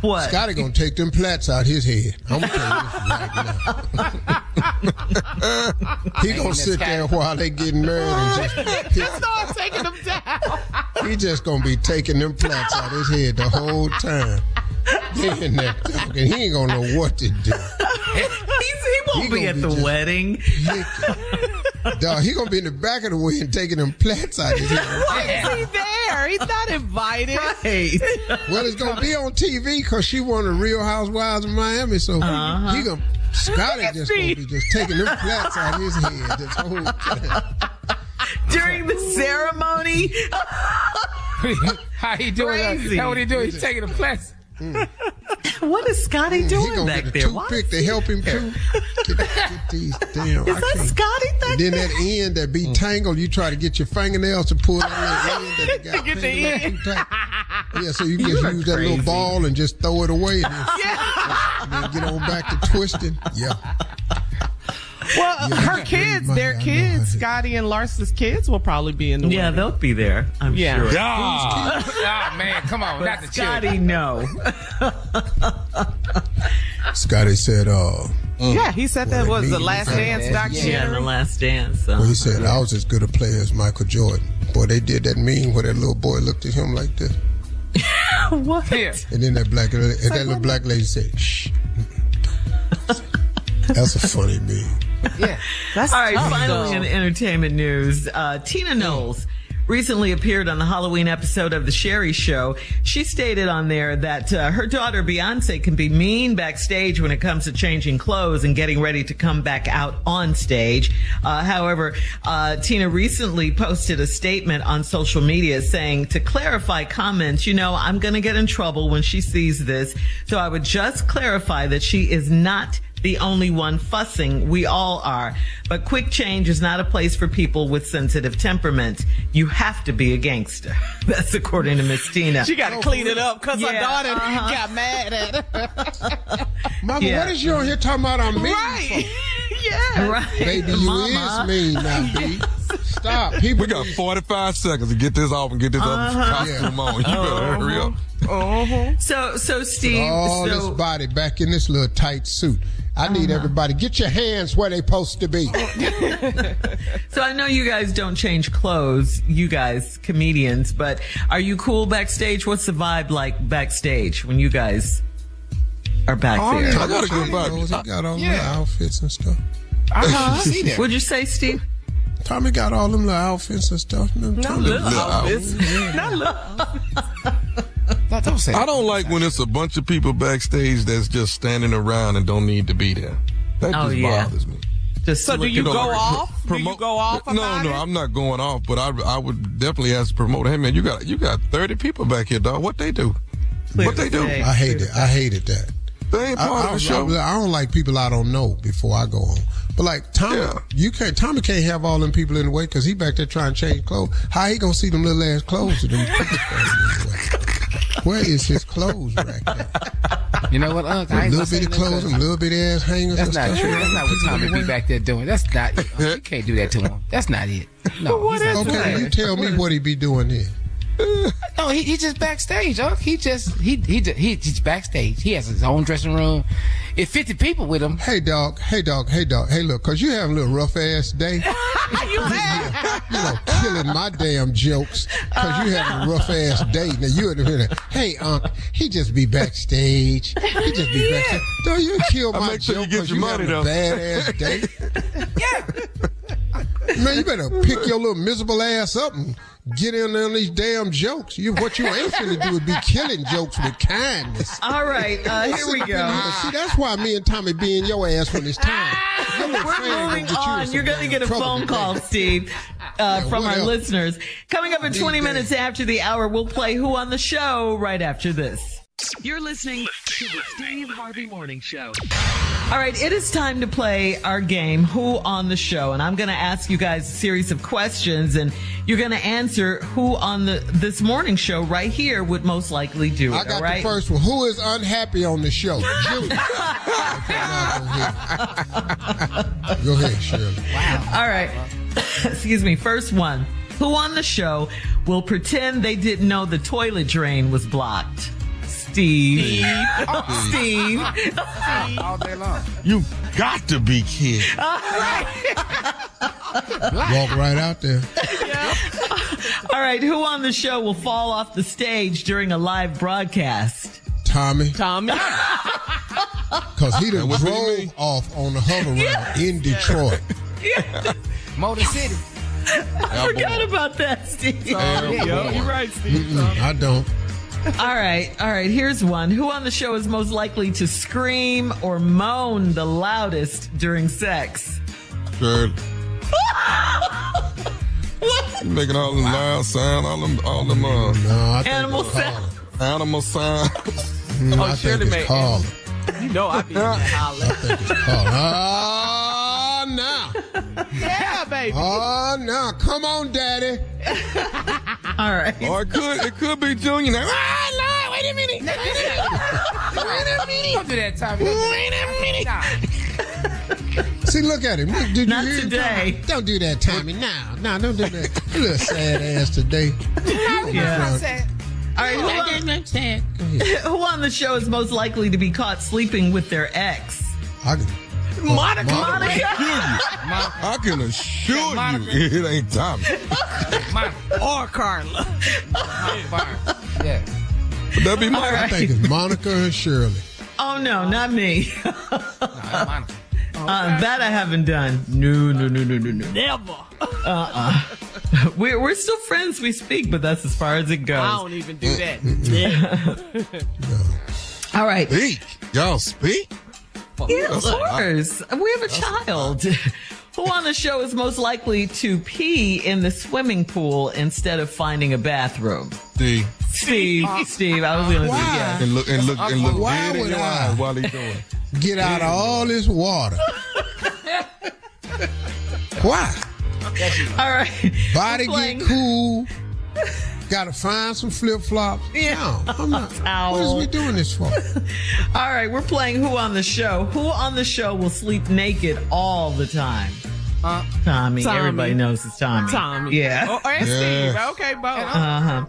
What? Scotty gonna take them plats out his head. I'm gonna tell you this right now. [laughs] he gonna sit there while they getting married and just Just start taking them down. he just gonna be taking them plats out his head the whole time. They in there talking. He ain't gonna know what to do. [laughs] He's, he won't He be at be the just- wedding. Dog, he gonna be in the back of the wedding taking them plants out his head. [laughs] Why is he there? He's not invited. Right. Well, it's gonna be on TV because she won the Real Housewives of Miami. So Uh-huh. he gonna Scotty just gonna be just taking them plants out his head this whole time. [laughs] During the ceremony. [laughs] How he doing? Crazy. How what he doing? He's taking the place. Mm. [laughs] What is Scotty He doing gonna back get a there? Why toothpick is to help him there? too. Get, get these [laughs] damn. Is I that can't. Scotty back And then there? that end that be mm. tangled, you try to get your fingernails to pull that little end that [laughs] got Get the tangled end. Yeah, so you can You just are use that little ball and just throw it away and then, and then get on back to twisting. Yeah. Well, Yeah, her kids, really their. I kids, how Scotty and Larsa's kids will probably be in the Yeah, wedding. they'll be there. I'm Yeah. sure. Yeah. oh man, come on, not the Scotty, children. no. [laughs] Scotty said, uh, Yeah, he said that was the Last yeah. Dance Yeah, in documentary. the last dance. So. well, he said, I was as good a player as Michael Jordan. Boy, they did that meme where that little boy looked at him like this. [laughs] what? Yeah. And then that black, and that little black lady said, shh. That's a funny meme. Yeah. That's All right, tough, finally though. in entertainment news, uh, Tina Knowles recently appeared on the Halloween episode of The Sherri Show. She stated on there that uh, her daughter Beyonce can be mean backstage when it comes to changing clothes and getting ready to come back out on stage. Uh, however, uh, Tina recently posted a statement on social media saying to clarify comments, you know, I'm going to get in trouble when she sees this. So I would just clarify that she is not the only one fussing. We all are. But quick change is not a place for people with sensitive temperaments. You have to be a gangster. [laughs] That's according to Miss Tina. She got to clean it up because her daughter uh-huh. got mad at her. [laughs] Mama, Yeah. what is you on here talking about I'm mean right. [laughs] yeah. right. Baby, you Mama. is mean now, B. Stop. People We got 45 seconds to get this off and get this Uh-huh. other costume on. You better hurry up. Uh-huh. So, so Steve, all so, this body back in this little tight suit. I need everybody get your hands where they supposed to be. [laughs] so I know you guys don't change clothes, you guys comedians, but are you cool backstage? What's the vibe like backstage when you guys are back Oh, there? I gotta go Tommy back. he got all Yeah. the outfits and stuff. [laughs] Uh-huh. See that? What'd you say, Steve? Tommy got all them little outfits and stuff. Them Not Tommy- little Little outfits. [laughs] Not little. [laughs] No, don't say I don't like when it's a bunch of people backstage that's just standing around and don't need to be there. That Oh, just yeah. bothers me. Just So do you know, go like, off? Do you promote- go off No, about no, it? I'm not going off. But I, I would definitely ask the promoter. Hey man, you got you got 30 people back here, dog. What they do? Clear what they to do? say. I it. I hated that. They ain't I, part I, of the show. I, I don't like people I don't know before I go on. But like Tommy, Yeah. you can't. Tommy can't have all them people in the way because he back there trying to change clothes. How he gonna see them little ass clothes? Of them [laughs] [laughs] people standing in the way? Where is his clothes rack? At? You know what, Unc? I Them ain't little bit of say bitty nothing clothes, else. them little bitty ass hangers. That's not stuff. true. That's not what Tommy be back there doing. That's not. Unc, You can't do that to him. That's not it. [laughs] No, he's not doing Okay, you tell me what he be doing here. [laughs] No, he, he just backstage, Unc. He just he he just, he just backstage. He has his own dressing room. It's fifty people with him, Hey dog, hey dog, hey dog, hey look, cause you having a little rough ass day. [laughs] you mad? you know, killing my damn jokes because you having a rough ass day. Now you in the hey, Unc, he just be backstage. He just be backstage. Don't you kill my make sure you joke get 'cause your money, having a though. bad ass day. [laughs] Yeah. Man, you better pick your little miserable ass up and get in on these damn jokes. You, what you ain't finna do is be killing jokes with kindness. All right, uh, here we go. See, that's why me and Tommy be in your ass when it's time. Your We're moving get You You're to get a phone call, Steve, uh, from our whatever. listeners. Coming up in 20 minutes after the hour, we'll play Who on the Show right after this. You're listening to the Steve Harvey Morning Show. All right, it is time to play our game, Who on the Show. And I'm going to ask you guys a series of questions, and you're going to answer who on the this morning show right here would most likely do it. I got all right? the first one. Who is unhappy on the show? [laughs] Julie. Okay, go ahead. Go ahead, Shirley. All right. [laughs] Excuse me. First one. Who on the show will pretend they didn't know the toilet drain was blocked? Steve. Steve. all day long. You got to be kidding. Walk right out there. All right. Who on the show will fall off the stage during a live broadcast? Tommy, Tommy. because he done what do drove mean? off on the hover round in Detroit. Motor City. I forgot about that, Steve. Hell, Yo, you're right, Steve. I don't. All right, all right. Here's one. Who on the show is most likely to scream or moan the loudest during sex? Shirley. [laughs] You making all them loud sound, all them, all them uh, No, I think Animal it's sound. Animal sound. Mm, Oh, I think Shirley it's made- Carla. You know I be [laughs] in that holler. I think it's Carla. Ah, now. [laughs] Yeah, baby. Oh, now. Come on, daddy. [laughs] All right. or it could, it could be Junior. Ah, Lord, wait a minute. Wait a minute. Don't do that, Tommy. Wait a minute. Nah. [laughs] See, look at him. Look, Did Not you hear him? today. Don't do that, Tommy. Now, now, don't do that. You little sad ass today. Yeah. All right. Who on, who on the show is most likely to be caught sleeping with their ex? I Monica. Monica. I can assure you, Monica. it ain't Tommy. Monica. Or Carla. Fire. Yeah. That'd be All my. I think right. it's Monica and Shirley. Oh no, not me. No, [laughs] Monica. Uh, that I haven't done. No, no, no, no, no, no. Never. Uh, [laughs] We're we're still friends. We speak, but that's as far as it goes. I don't even do that. [laughs] Never. All right. Speak. Y'all speak? Yeah, of course. We have a child. [laughs] Who on the show is most likely to pee in the swimming pool instead of finding a bathroom? Steve. Steve. Steve. I was going to say Why? yes. and look and look and look Why dead in would your I? eyes while he doing. it. Get out of all this water. Why? All right. Body We're playing- get cool. Gotta find some flip flops. Yeah. No, I'm not. [laughs] What is we doing this for? [laughs] All right, we're playing Who on the Show. Who on the show will sleep naked all the time? Uh, Tommy. Tommy. Everybody knows it's Tommy. Tommy. Yeah. Oh, and Yeah. Steve. Okay, both. Uh huh.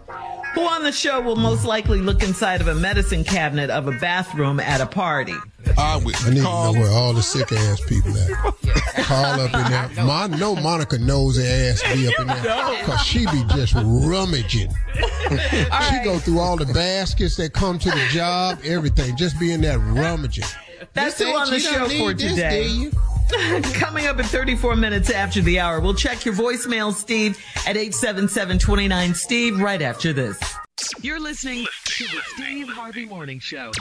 Who on the show will most likely look inside of a medicine cabinet of a bathroom at a party? I would I need call. to know where all the sick ass people at. [laughs] Call up in there. Mon- I know Monica knows her ass be up in there because she be just rummaging. [laughs] She go through all the baskets that come to the job, everything. Just be in there rummaging. That's This who on the show for need this, today. do you? [laughs] Coming up in 34 minutes after the hour, we'll check your voicemail, Steve, at 877-29-STEVE right after this. You're listening to the Steve Harvey Morning Show.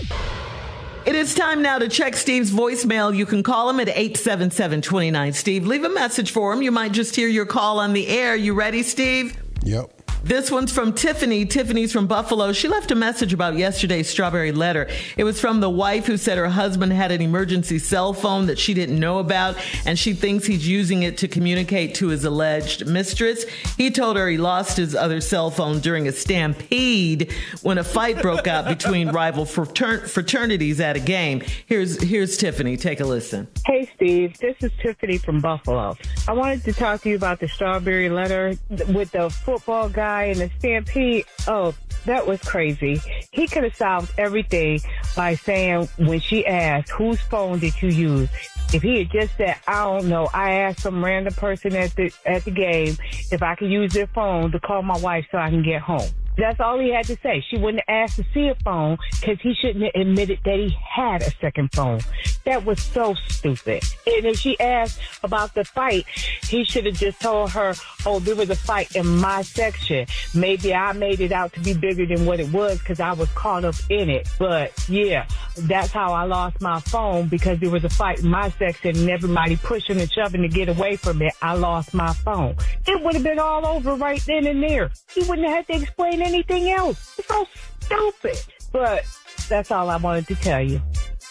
It is time now to check Steve's voicemail. You can call him at 877-29-STEVE. Leave a message for him. You might just hear your call on the air. You ready, Steve? Yep. This one's from Tiffany. Tiffany's from Buffalo. She left a message about yesterday's strawberry letter. It was from the wife who said her husband had an emergency cell phone that she didn't know about, and she thinks he's using it to communicate to his alleged mistress. He told her he lost his other cell phone during a stampede when a fight broke out between rival fratern- fraternities at a game. Here's here's Tiffany. Take a listen. Hey, Steve. This is Tiffany from Buffalo. I wanted to talk to you about the strawberry letter with the football guy and the stampede. Oh, that was crazy. He could have solved everything by saying when she asked, whose phone did you use? If he had just said, I don't know, I asked some random person at the at the game if I could use their phone to call my wife so I can get home. That's all he had to say. She wouldn't asked to see a phone because he shouldn't have admitted that he had a second phone. That was so stupid. And if she asked about the fight, he should have just told her, oh, there was a fight in my section. Maybe I made it out to be bigger than what it was because I was caught up in it. But yeah, that's how I lost my phone because there was a fight in my section and everybody pushing and shoving to get away from it. I lost my phone. It would have been all over right then and there. He wouldn't have had to explain anything else. It's so stupid. But that's all I wanted to tell you.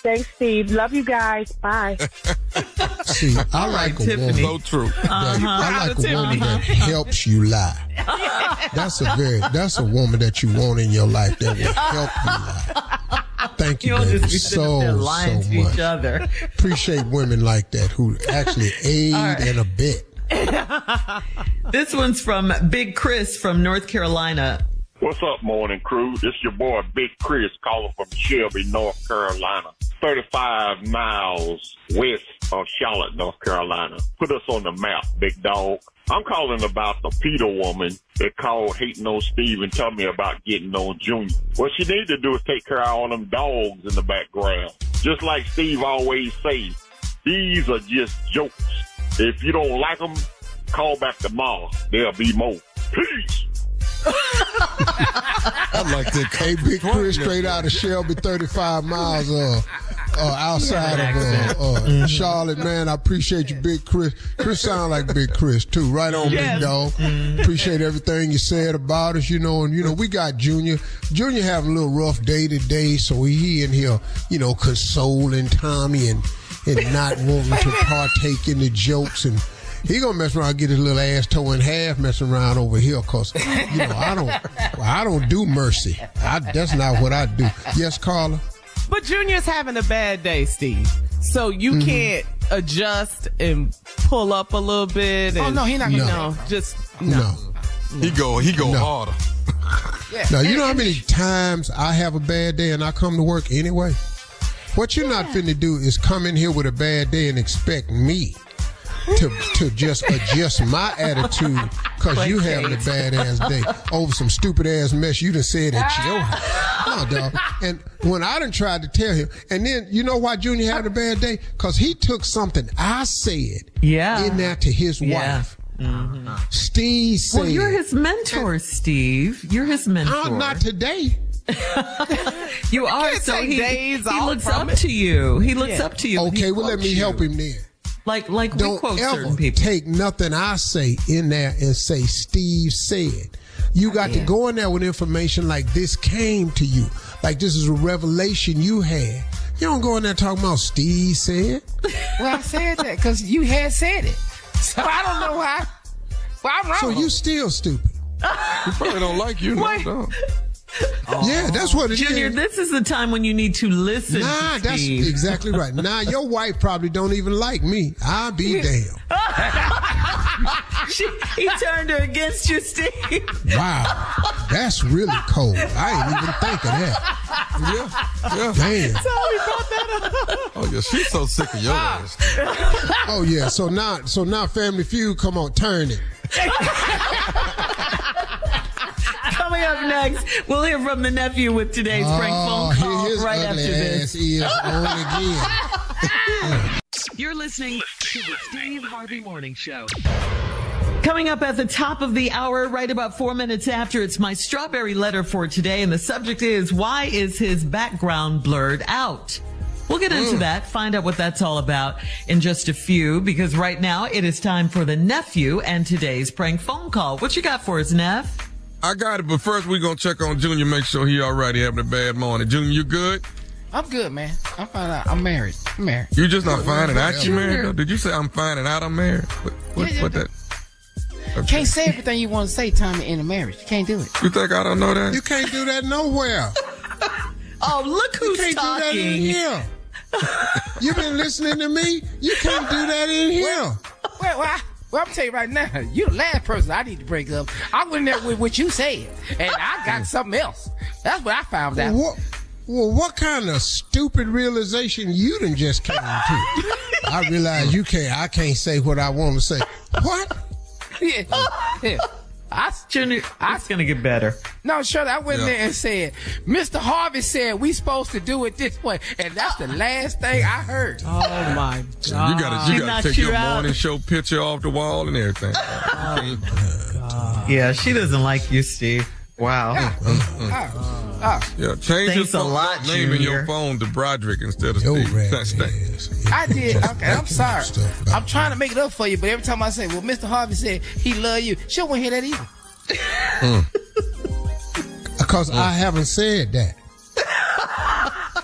Thanks, Steve. Love you guys. Bye. [laughs] See, I like a Tiffany. woman. So true. that- Uh-huh. I like a woman that helps you lie. That's a very that's a woman that you want in your life that will help you lie. Thank you, You baby, just be sitting up there so so to each much. other. Appreciate women like that who actually [laughs] aid and abet. [laughs] This one's from Big Chris from North Carolina. What's up, morning crew? This your boy Big Chris calling from Shelby, North Carolina. 35 miles west of Charlotte, North Carolina. Put us on the map, big dog. I'm calling about the Peter woman that called hating on Steve and tell me about getting on Junior. What she need to do is take care of all them dogs in the background. Just like Steve always says, these are just jokes. If you don't like them, call back tomorrow. There'll be more. Peace. [laughs] I like that. Hey, Big Chris, straight out of Shelby, 35 miles uh, uh, outside of uh, uh, Charlotte, man. I appreciate you, Big Chris. Chris sound like Big Chris, too. Right on, Yes. Big Dog. Appreciate everything you said about us, you know. And, you know, we got Junior. Junior having a little rough day today, so he in here, you know, consoling Tommy and, and not wanting to partake in the jokes and he gonna mess around, and get his little ass toe in half, messing around over here, cause you know I don't, I don't do mercy. I, that's not what I do. Yes, Carla. But Junior's having a bad day, Steve. So you Mm-hmm. can't adjust and pull up a little bit. And, Oh, no, he not gonna- No, just No, He go. He go No. harder. now you know how many times I have a bad day and I come to work anyway. What you're not finna do is come in here with a bad day and expect me to to just adjust my attitude because you having a bad ass day over some stupid ass mess you done said at your house. [laughs] No, dog. And when I done tried to tell him, and then you know why Junior having a bad day? Because he took something I said Yeah. in that to his Yeah. wife. Mm-hmm. Steve said, Well, you're his mentor, Steve. You're his mentor. "I'm not today." [laughs] You are. So he, days he looks up it. to you. He looks Yeah. up to you. Okay, well let me you. help him then. Like like Don't quote ever certain people. take nothing I say in there and say Steve said. You got to go in there with information like this came to you, like this is a revelation you had. You don't go in there talking about Steve said. [laughs] Well, I said that because you had said it. So I don't know why. Well, I'm wrong. So you still stupid. [laughs] He probably don't like you. No, no. [laughs] Yeah, that's what it is. Junior, this is the time when you need to listen Nah, to that's exactly right. [laughs] Nah, your wife probably don't even like me. I'll be damned. [laughs] she, he turned her against you, Steve. Wow, that's really cold. I ain't even think of that. Yeah, yeah. Damn. Sorry about that. oh yeah, she's so sick of your ass. Oh yeah. So now, so now, Family Feud, come on, turn it. Coming up next, we'll hear from the nephew with today's oh, prank Oh, phone call his right ugly after this. is on again. [laughs] You're listening to the Steve Harvey Morning Show. Coming up at the top of the hour, right about four minutes after, it's my strawberry letter for today, and the subject is why is his background blurred out? We'll get into hmm. that, find out what that's all about in just a few, because right now it is time for the nephew and today's prank phone call. What you got for us, Neff? I got it, but first we're gonna check on Junior, make sure he all right. He having a bad morning. Junior, you good? I'm good, man. I'm fine. out. I'm married. I'm married. You just not finding out you Junior. married? though? Did you say I'm finding out I'm married? What, what, Yeah, yeah, what that? Can't say everything you want to say, Tommy, in a marriage. You can't do it. You think I don't know that? You can't do that nowhere. [laughs] Oh, look who's You can't do that in here. [laughs] you been listening to me? You can't do that in here. Well, well, I, well, I'm tell you right now, [laughs] you the last person I need to break up. I went there with what you said, and I got [laughs] something else. That's what I found out. What? Well, what kind of stupid realization you done just came to? I realize you can't. I can't say what I want to say. What? [laughs] yeah, yeah. I, Junior, it's gonna get better. no, sure. I went Yeah. there and said, Mr. Harvey said we supposed to do it this way, and that's the last thing I heard. Oh my god. You gotta, you She gotta take you your out. morning show picture off the wall and everything. Oh Yeah, she doesn't like you, Steve. Wow. Oh, [laughs] Yeah, change Thanks your a lot, name in your phone to Broderick instead of Yo, Steve. rat That's that. I did. Okay, I'm sorry. I'm trying to make it up for you, but every time I say, "Well, Mr. Harvey said he love you," she don't want to hear that either. Hmm. [laughs] Because I hmm. haven't said that. [laughs]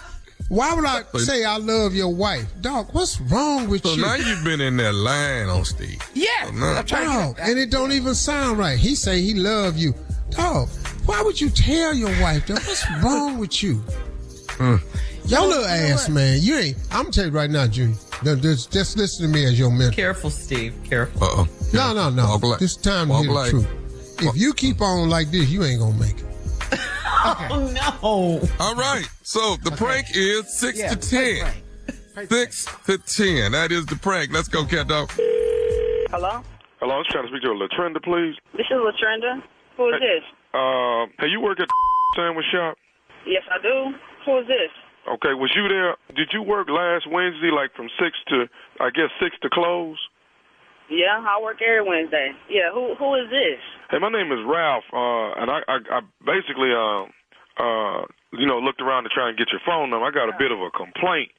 Why would I say I love your wife? Dog, what's wrong with So you? now you've been in there lying on Steve. Yeah, Oh, no. I'm trying Dog, to get and it don't even sound right. He say he love you. Dog, why would you tell your wife that? What's [laughs] wrong with you? Your little ass, man. You ain't. I'm gonna tell you right now, Junior. No, Just, just listen to me as your mentor. Careful, Steve. Careful. Uh oh. No, no, no. Walk light. This time to Walk hear the truth. If you keep on like this, you ain't gonna make it. [laughs] Oh no. All right. So the prank is six Yeah, to ten. prank, prank. [laughs] Six to ten. That is the prank. Let's go, cat dog. Hello? Hello, I was trying to speak to a Latrenda, please. This is Latrenda. Who is this? Uh, hey, you work at the [laughs] sandwich shop? Yes, I do. Who is this? Okay, was you there? Did you work last Wednesday, like from six to, I guess six to close? Yeah, I work every Wednesday. Yeah, who who is this? Hey, my name is Ralph, uh, and I, I, I basically, um, uh, you know, looked around to try and get your phone number. I got a bit of a complaint.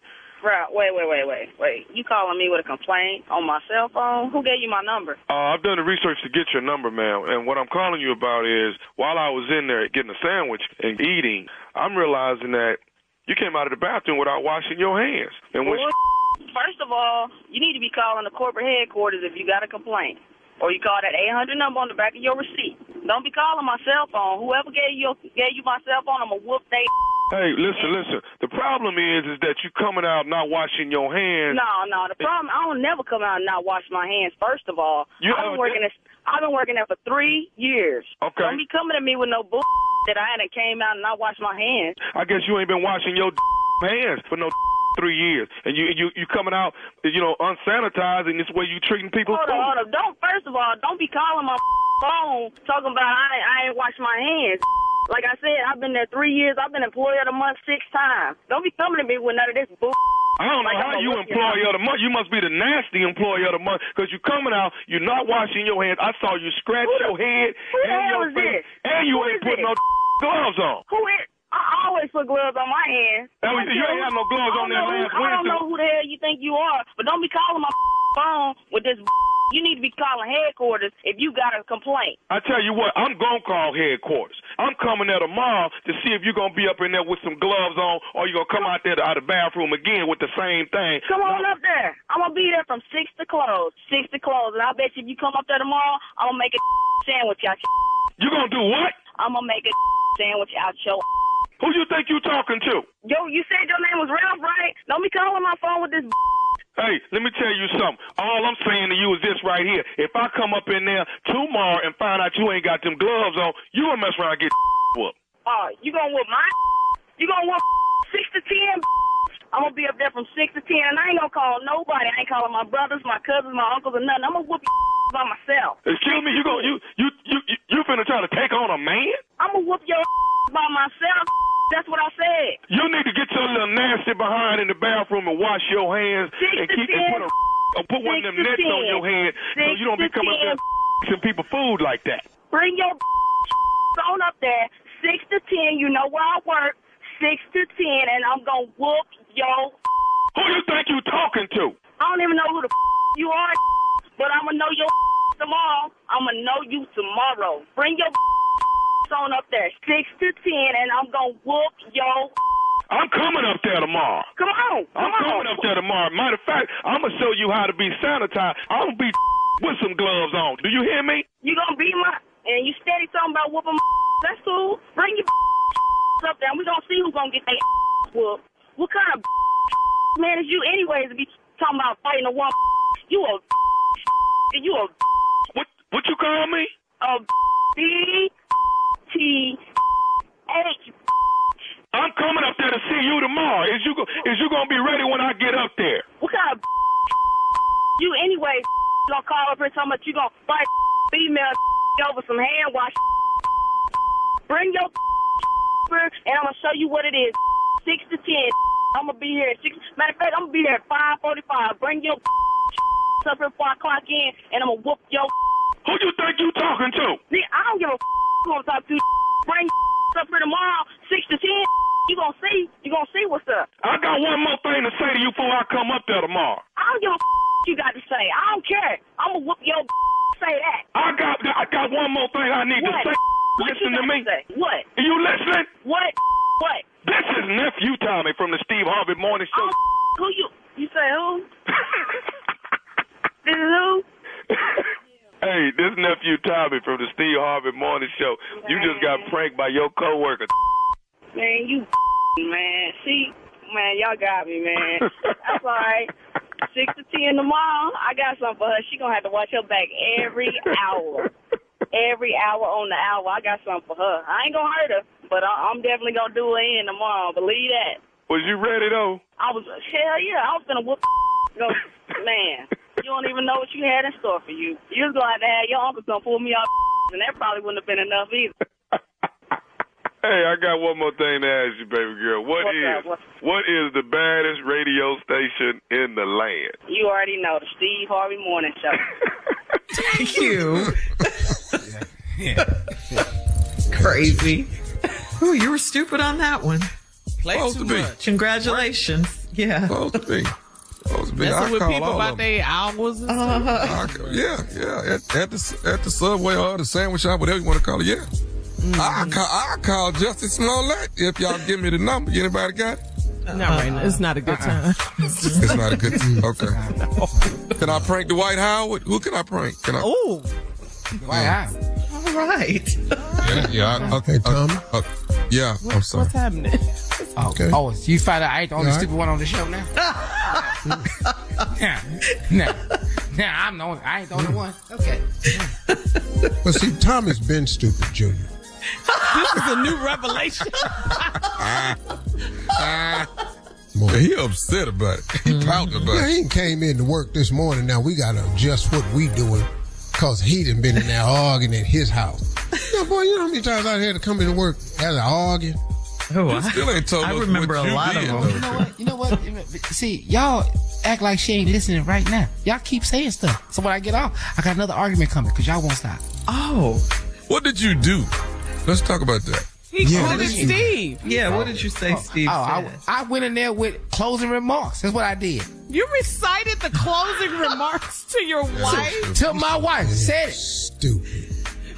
Wait, wait, wait, wait, wait. You calling me with a complaint on my cell phone? Who gave you my number? Uh, I've done the research to get your number, ma'am, and what I'm calling you about is while I was in there getting a sandwich and eating, I'm realizing that you came out of the bathroom without washing your hands. And when Bull- [laughs] First of all, you need to be calling the corporate headquarters if you got a complaint. Or you call that 800 number on the back of your receipt. Don't be calling my cell phone. Whoever gave you gave you my cell phone, I'm going to whoop they [laughs] Hey, listen, listen. The problem is, is that you coming out not washing your hands. No, no. The problem, I don't never come out and not wash my hands. First of all, You I've been working. This, I've been working there for three years. Okay. Don't be coming at me with no bull that I hadn't came out and not washed my hands. I guess you ain't been washing your [laughs] hands for no [laughs] three years, and you you you coming out, you know, unsanitized, and this way you treating people. Hold on, hold on. Don't. First of all, don't be calling my [laughs] phone talking about I I ain't washed my hands. Like I said, I've been there three years. I've been employee of the month six times. Don't be coming to me with none of this bull. I don't know Like, how you gonna whip your employee of the month. You must be the nasty employee of the month because you're coming out, you're not washing your hands. I saw you scratch the- your head and your face, this? and you Who ain't putting this? no [laughs] gloves on. Who is? I always put gloves on my hands. Hey, I don't you ain't had no gloves on there who- I don't know who the hell you think you are, but don't be calling my [laughs] phone with this. [laughs] You need to be calling headquarters if you got a complaint. I tell you what, I'm gonna call headquarters. I'm coming there tomorrow to see if you're gonna be up in there with some gloves on, or you're gonna come out there to, out of the bathroom again with the same thing. Come on up there. I'm gonna be there from six to close. Six to close, and I bet you if you come up there tomorrow, I'm gonna make a [laughs] sandwich out your. [laughs] You gonna do what? I'm gonna make a [laughs] sandwich out your. Who you think you talking to? Yo, you said your name was Ralph, right? Don't be calling my phone with this. Hey, let me tell you something. All I'm saying to you is this right here. If I come up in there tomorrow and find out you ain't got them gloves on, you gonna mess around and get [laughs] whooped. Oh, you gonna whoop my? [laughs] You gonna whoop [laughs] six to ten? I'm gonna be up there from six to ten, and I ain't gonna call nobody. I ain't calling my brothers, my cousins, my uncles, or nothing. I'm gonna whoop your by myself. Excuse me, you go you you you you, you finna try to take on a man? I'm gonna whoop your by myself. That's what I said. You need to get your little nasty behind in the bathroom and wash your hands Six and keep and put a [laughs] or put one of them Six nets on your hand so you don't be to coming up there some people food like that. Bring your [laughs] on up there, six to ten. You know where I work, six to ten, and I'm gonna whoop your. [laughs] Who you think you talking to? I don't even know who the you are, but I'm gonna know your tomorrow. I'm gonna know you tomorrow. Bring your on up there, six to ten, and I'm gonna whoop your. [laughs] I'm coming up there tomorrow. Come on, come I'm coming on. up there tomorrow. Matter of fact, I'm gonna show you how to be sanitized. I'm gonna be [laughs] with some gloves on. Do you hear me? You gonna be my and you steady talking about whooping my [laughs] That's cool. Bring your up there and we gonna see who's gonna get their whooped. What kind of man is you anyways to be talking about fighting a woman? You a you a What what you call me? a B H I'm coming up there to see you tomorrow. Is you go, is you gonna be ready when I get up there? What kind of you anyways gonna call up here talking about you gonna fight female over some hand wash? Bring your here and I'm gonna show you what it is. Six to ten. I'm gonna be here at six. Matter of fact, I'm gonna be here at five forty-five. Bring your up here before I clock in, and I'm gonna whoop your. Who you think you talking to? I don't give a I'm talking to. Bring [laughs] up here tomorrow, six to ten. You gonna see? You gonna see what's up? I got one more thing to say to you before I come up there tomorrow. I don't give a [laughs] you got to say. I don't care. I'm gonna whoop your. [laughs] Say that. I got I got one more thing I need What? to say. What Listen you to me. to say? What? Are you listening? What? What? This is nephew Tommy from the Steve Harvey Morning Show. Who you? You say who? this is who? Hey, this nephew Tommy from the Steve Harvey Morning Show. You just got pranked by your coworker. Man, you [laughs] man. See, man, y'all got me, man. That's all right. Six to ten tomorrow. I got something for her. She gonna have to watch her back every hour. Every hour on the hour. I got something for her. I ain't gonna hurt her, but I- I'm definitely gonna do her in tomorrow. Believe that. Was you ready though? I was hell yeah. I was gonna whoop. [laughs] Go, man. You don't even know what you had in store for you. You was gonna have to have your uncle come pull me off, [laughs] and that probably wouldn't have been enough either. [laughs] Hey, I got one more thing to ask you, baby girl. What What's is up? What's- the baddest radio station in the land? You already know the Steve Harvey Morning Show. Thank you. [laughs] Crazy. Ooh, you were stupid on that one. Play Supposed too to be. much. Congratulations. Yeah. Supposed to be. Supposed to be. I Messing with people about of them. their hours and Uh-huh. stuff. I yeah, yeah. At, at the at the subway or the sandwich shop, whatever you want to call it. Yeah. I call I call Jussie Smollett if y'all give me the number. Anybody got it? Not right now. It's not a good time. [laughs] It's not a good. Time. [laughs] Okay. Can I prank Dwight Howard? Who can I prank? Can I? Oh, Wow. All right. Yeah. yeah I, okay. Tommy? Uh, uh, yeah. I'm sorry. what's happening? [laughs] Oh, Okay. oh, you find out I ain't the only All right. stupid one on the show now? nah, nah, nah, I'm the only, I ain't the only one. Okay. [laughs] But see, Tommy's been stupid, Junior. This is a new revelation. [laughs] Yeah, he upset about it. He pouting about Yeah, it. he came in to work this morning. Now we gotta adjust what we doing, cause he done been in there arguing at his house. Yeah, boy, you know how many times I had to come into work as an arguing? Oh, You still ain't told I us remember what a you lot did, of them. You know what? You know what? See, y'all act like she ain't listening right now. Y'all keep saying stuff. So when I get off, I got another argument coming because y'all won't stop. Oh. What did you do? Let's talk about that. He Yeah, quoted listen. Steve. Yeah, what did you say, oh, Steve? Oh, I, said? I went in there with closing remarks. That's what I did. You recited the closing [laughs] remarks to your wife. To my wife, said it. Stupid.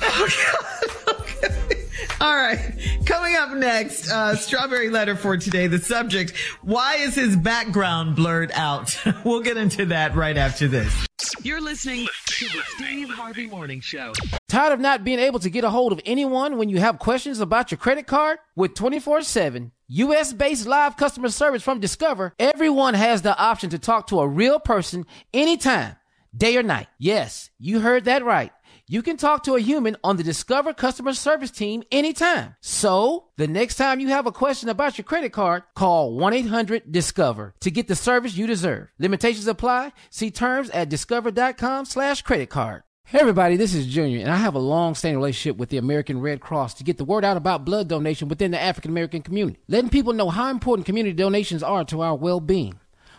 [laughs] All right. Coming up next, uh, strawberry letter for today. The subject, why is his background blurred out? [laughs] we'll get into that right after this. You're listening to the Steve Harvey Morning Show. Tired of not being able to get a hold of anyone when you have questions about your credit card? With 24 7 US based live customer service from Discover, everyone has the option to talk to a real person anytime, day or night. Yes, you heard that right. You can talk to a human on the Discover customer service team anytime. So, the next time you have a question about your credit card, call 1 800 Discover to get the service you deserve. Limitations apply. See terms at discover.com slash credit card. Hey everybody, this is Junior, and I have a long-standing relationship with the American Red Cross to get the word out about blood donation within the African American community, letting people know how important community donations are to our well-being.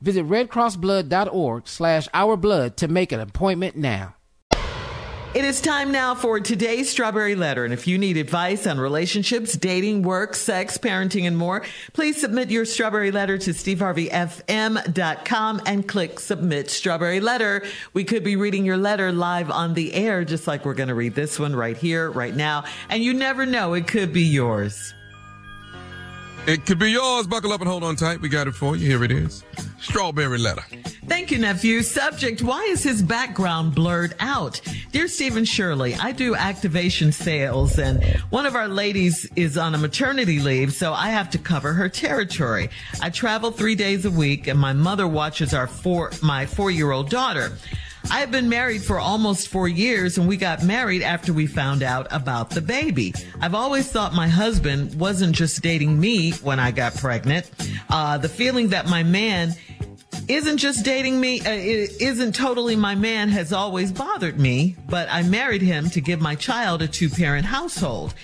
Visit redcrossblood.org slash ourblood to make an appointment now. It is time now for today's Strawberry Letter. And if you need advice on relationships, dating, work, sex, parenting, and more, please submit your Strawberry Letter to steveharveyfm.com and click Submit Strawberry Letter. We could be reading your letter live on the air, just like we're going to read this one right here, right now. And you never know, it could be yours. It could be yours. Buckle up and hold on tight. We got it for you. Here it is. Strawberry letter. Thank you, nephew. Subject, why is his background blurred out? Dear Stephen Shirley, I do activation sales and one of our ladies is on a maternity leave, so I have to cover her territory. I travel three days a week and my mother watches our four, my four year old daughter. I have been married for almost four years and we got married after we found out about the baby. I've always thought my husband wasn't just dating me when I got pregnant. Uh, the feeling that my man isn't just dating me, uh, isn't totally my man has always bothered me, but I married him to give my child a two parent household.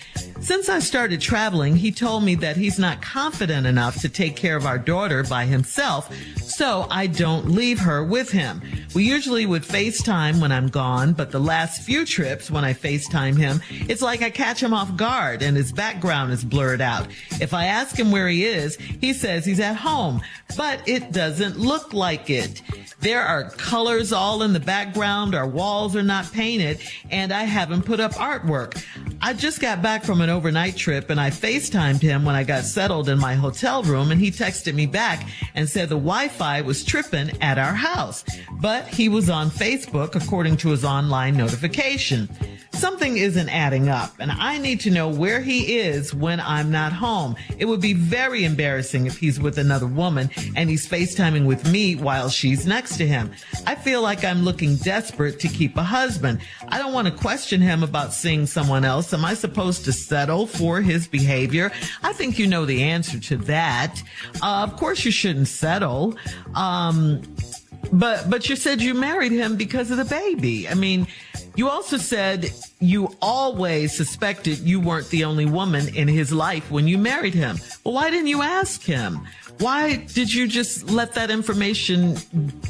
Since I started traveling, he told me that he's not confident enough to take care of our daughter by himself, so I don't leave her with him. We usually would FaceTime when I'm gone, but the last few trips when I FaceTime him, it's like I catch him off guard and his background is blurred out. If I ask him where he is, he says he's at home, but it doesn't look like it. There are colors all in the background, our walls are not painted, and I haven't put up artwork. I just got back from an overnight trip and I FaceTimed him when I got settled in my hotel room and he texted me back and said the Wi-Fi was tripping at our house, but he was on Facebook according to his online notification. Something isn't adding up and I need to know where he is when I'm not home. It would be very embarrassing if he's with another woman and he's FaceTiming with me while she's next to him. I feel like I'm looking desperate to keep a husband. I don't want to question him about seeing someone else. Am I supposed to settle for his behavior? I think you know the answer to that. Uh, of course you shouldn't settle. Um, but but you said you married him because of the baby. I mean, you also said you always suspected you weren't the only woman in his life when you married him. Well, why didn't you ask him? Why did you just let that information,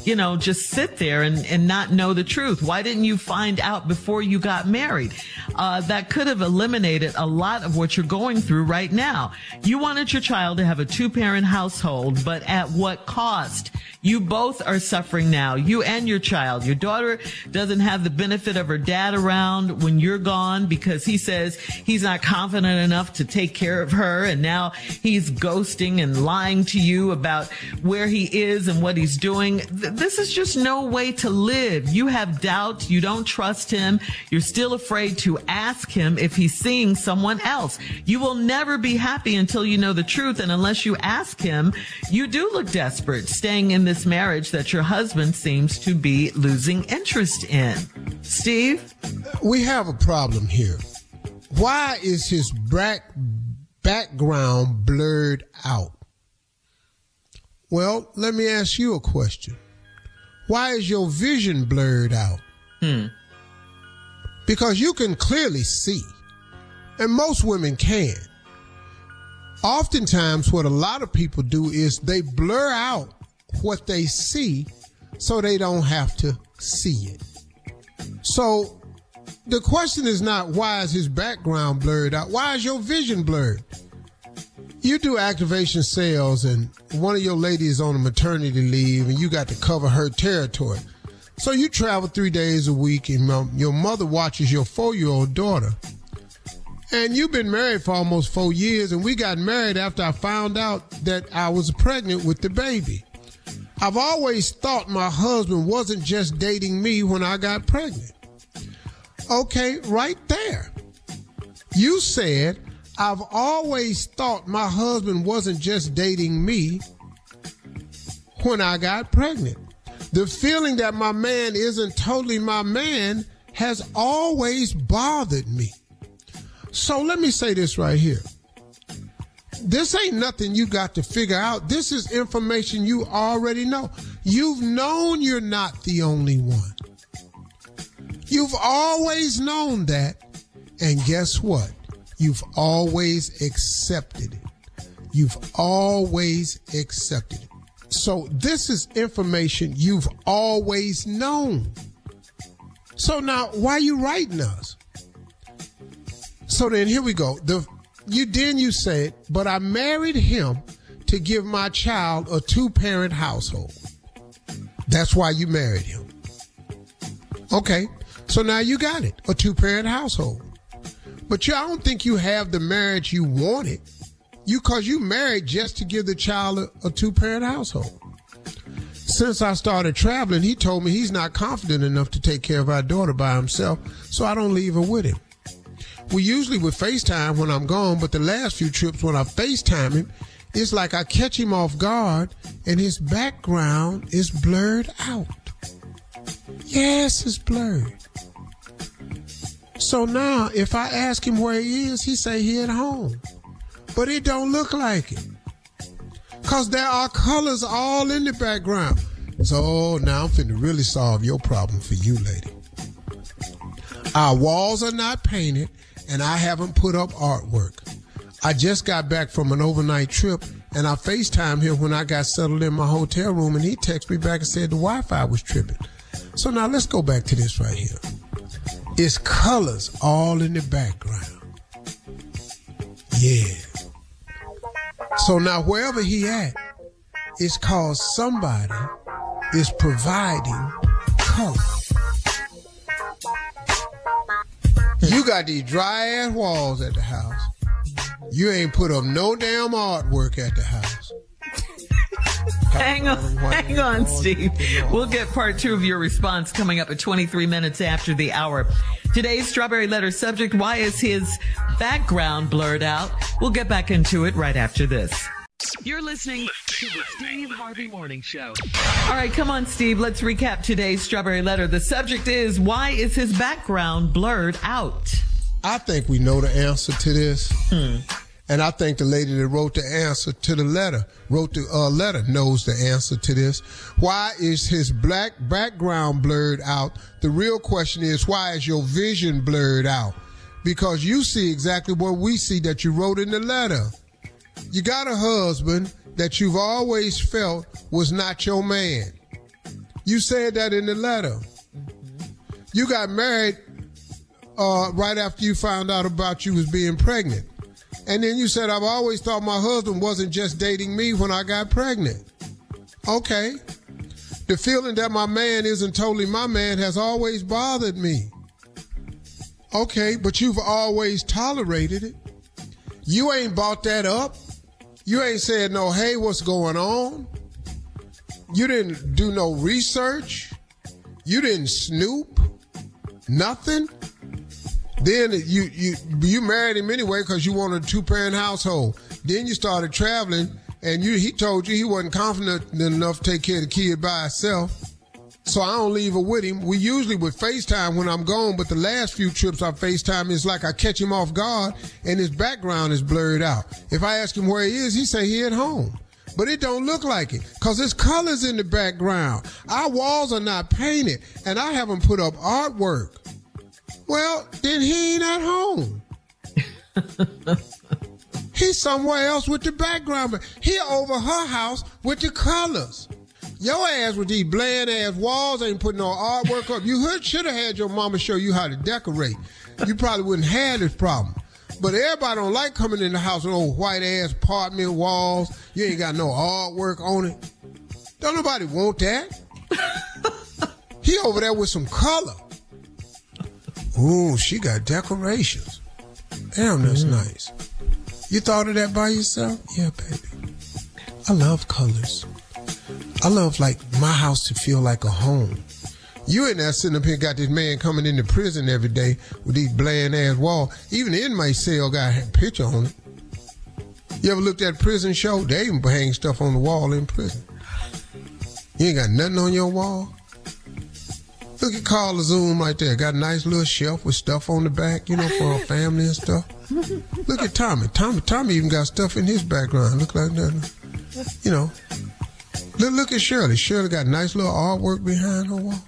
you know, just sit there and, and not know the truth? Why didn't you find out before you got married? Uh, that could have eliminated a lot of what you're going through right now. You wanted your child to have a two parent household, but at what cost? You both are suffering now, you and your child. Your daughter doesn't have the benefit of her dad around when you're gone because he says he's not confident enough to take care of her. And now he's ghosting and lying to you about where he is and what he's doing. This is just no way to live. You have doubts. You don't trust him. You're still afraid to ask him if he's seeing someone else. You will never be happy until you know the truth. And unless you ask him, you do look desperate staying in this marriage that your husband seems to be losing interest in. Steve? We have a problem here. Why is his back, background blurred out? Well, let me ask you a question. Why is your vision blurred out? Hmm. Because you can clearly see, and most women can. Oftentimes, what a lot of people do is they blur out what they see so they don't have to see it. So the question is not why is his background blurred out? Why is your vision blurred? You do activation sales and one of your ladies on a maternity leave and you got to cover her territory. So you travel three days a week and your mother watches your four year old daughter. And you've been married for almost four years and we got married after I found out that I was pregnant with the baby. I've always thought my husband wasn't just dating me when I got pregnant. Okay, right there. You said, I've always thought my husband wasn't just dating me when I got pregnant. The feeling that my man isn't totally my man has always bothered me. So let me say this right here this ain't nothing you got to figure out. This is information you already know. You've known you're not the only one. You've always known that. And guess what? You've always accepted it. You've always accepted it. So this is information you've always known. So now why are you writing us? So then here we go. The you then you said, but I married him to give my child a two parent household. That's why you married him. Okay. So now you got it. A two parent household. But you, I don't think you have the marriage you wanted. You, cause you married just to give the child a, a two parent household. Since I started traveling, he told me he's not confident enough to take care of our daughter by himself, so I don't leave her with him. We usually would FaceTime when I'm gone, but the last few trips when I FaceTime him, it's like I catch him off guard and his background is blurred out. Yes, it's blurred. So now if I ask him where he is, he say he at home. But it don't look like it. Cause there are colors all in the background. So now I'm finna really solve your problem for you, lady. Our walls are not painted and I haven't put up artwork. I just got back from an overnight trip and I FaceTime him when I got settled in my hotel room and he texted me back and said the Wi-Fi was tripping. So now let's go back to this right here. It's colors all in the background. Yeah. So now wherever he at, it's cause somebody is providing color. You got these dry ass walls at the house. You ain't put up no damn artwork at the house. Hang on, hang on, Steve. We'll get part two of your response coming up at 23 minutes after the hour. Today's Strawberry Letter subject, why is his background blurred out? We'll get back into it right after this. You're listening to the Steve Harvey Morning Show. All right, come on, Steve. Let's recap today's Strawberry Letter. The subject is, why is his background blurred out? I think we know the answer to this. Hmm. And I think the lady that wrote the answer to the letter, wrote the uh, letter, knows the answer to this. Why is his black background blurred out? The real question is, why is your vision blurred out? Because you see exactly what we see that you wrote in the letter. You got a husband that you've always felt was not your man. You said that in the letter. You got married uh, right after you found out about you was being pregnant. And then you said, I've always thought my husband wasn't just dating me when I got pregnant. Okay. The feeling that my man isn't totally my man has always bothered me. Okay, but you've always tolerated it. You ain't bought that up. You ain't said no, hey, what's going on? You didn't do no research. You didn't snoop. Nothing. Then you you you married him anyway because you wanted a two parent household. Then you started traveling, and you he told you he wasn't confident enough to take care of the kid by himself. So I don't leave her with him. We usually would FaceTime when I'm gone, but the last few trips I FaceTime is like I catch him off guard and his background is blurred out. If I ask him where he is, he say he at home. But it don't look like it because there's colors in the background. Our walls are not painted and I haven't put up artwork. Well, then he ain't at home. [laughs] He's somewhere else with the background, but he over her house with the colors. Your ass with these bland ass walls ain't putting no artwork up. You should have had your mama show you how to decorate. You probably wouldn't have this problem. But everybody don't like coming in the house with old white ass apartment walls. You ain't got no artwork on it. Don't nobody want that. [laughs] he over there with some color. Ooh, she got decorations. Damn, that's mm-hmm. nice. You thought of that by yourself? Yeah, baby. I love colors. I love like my house to feel like a home. You in there sitting up here got this man coming into prison every day with these bland ass walls. Even in my cell got a picture on it. You ever looked at prison show? They even hang stuff on the wall in prison. You ain't got nothing on your wall. Look at Carla Zoom right there. Got a nice little shelf with stuff on the back, you know, for her family and stuff. Look at Tommy. Tommy Tommy even got stuff in his background. Look like that. You know. Look, look at Shirley. Shirley got nice little artwork behind her wall.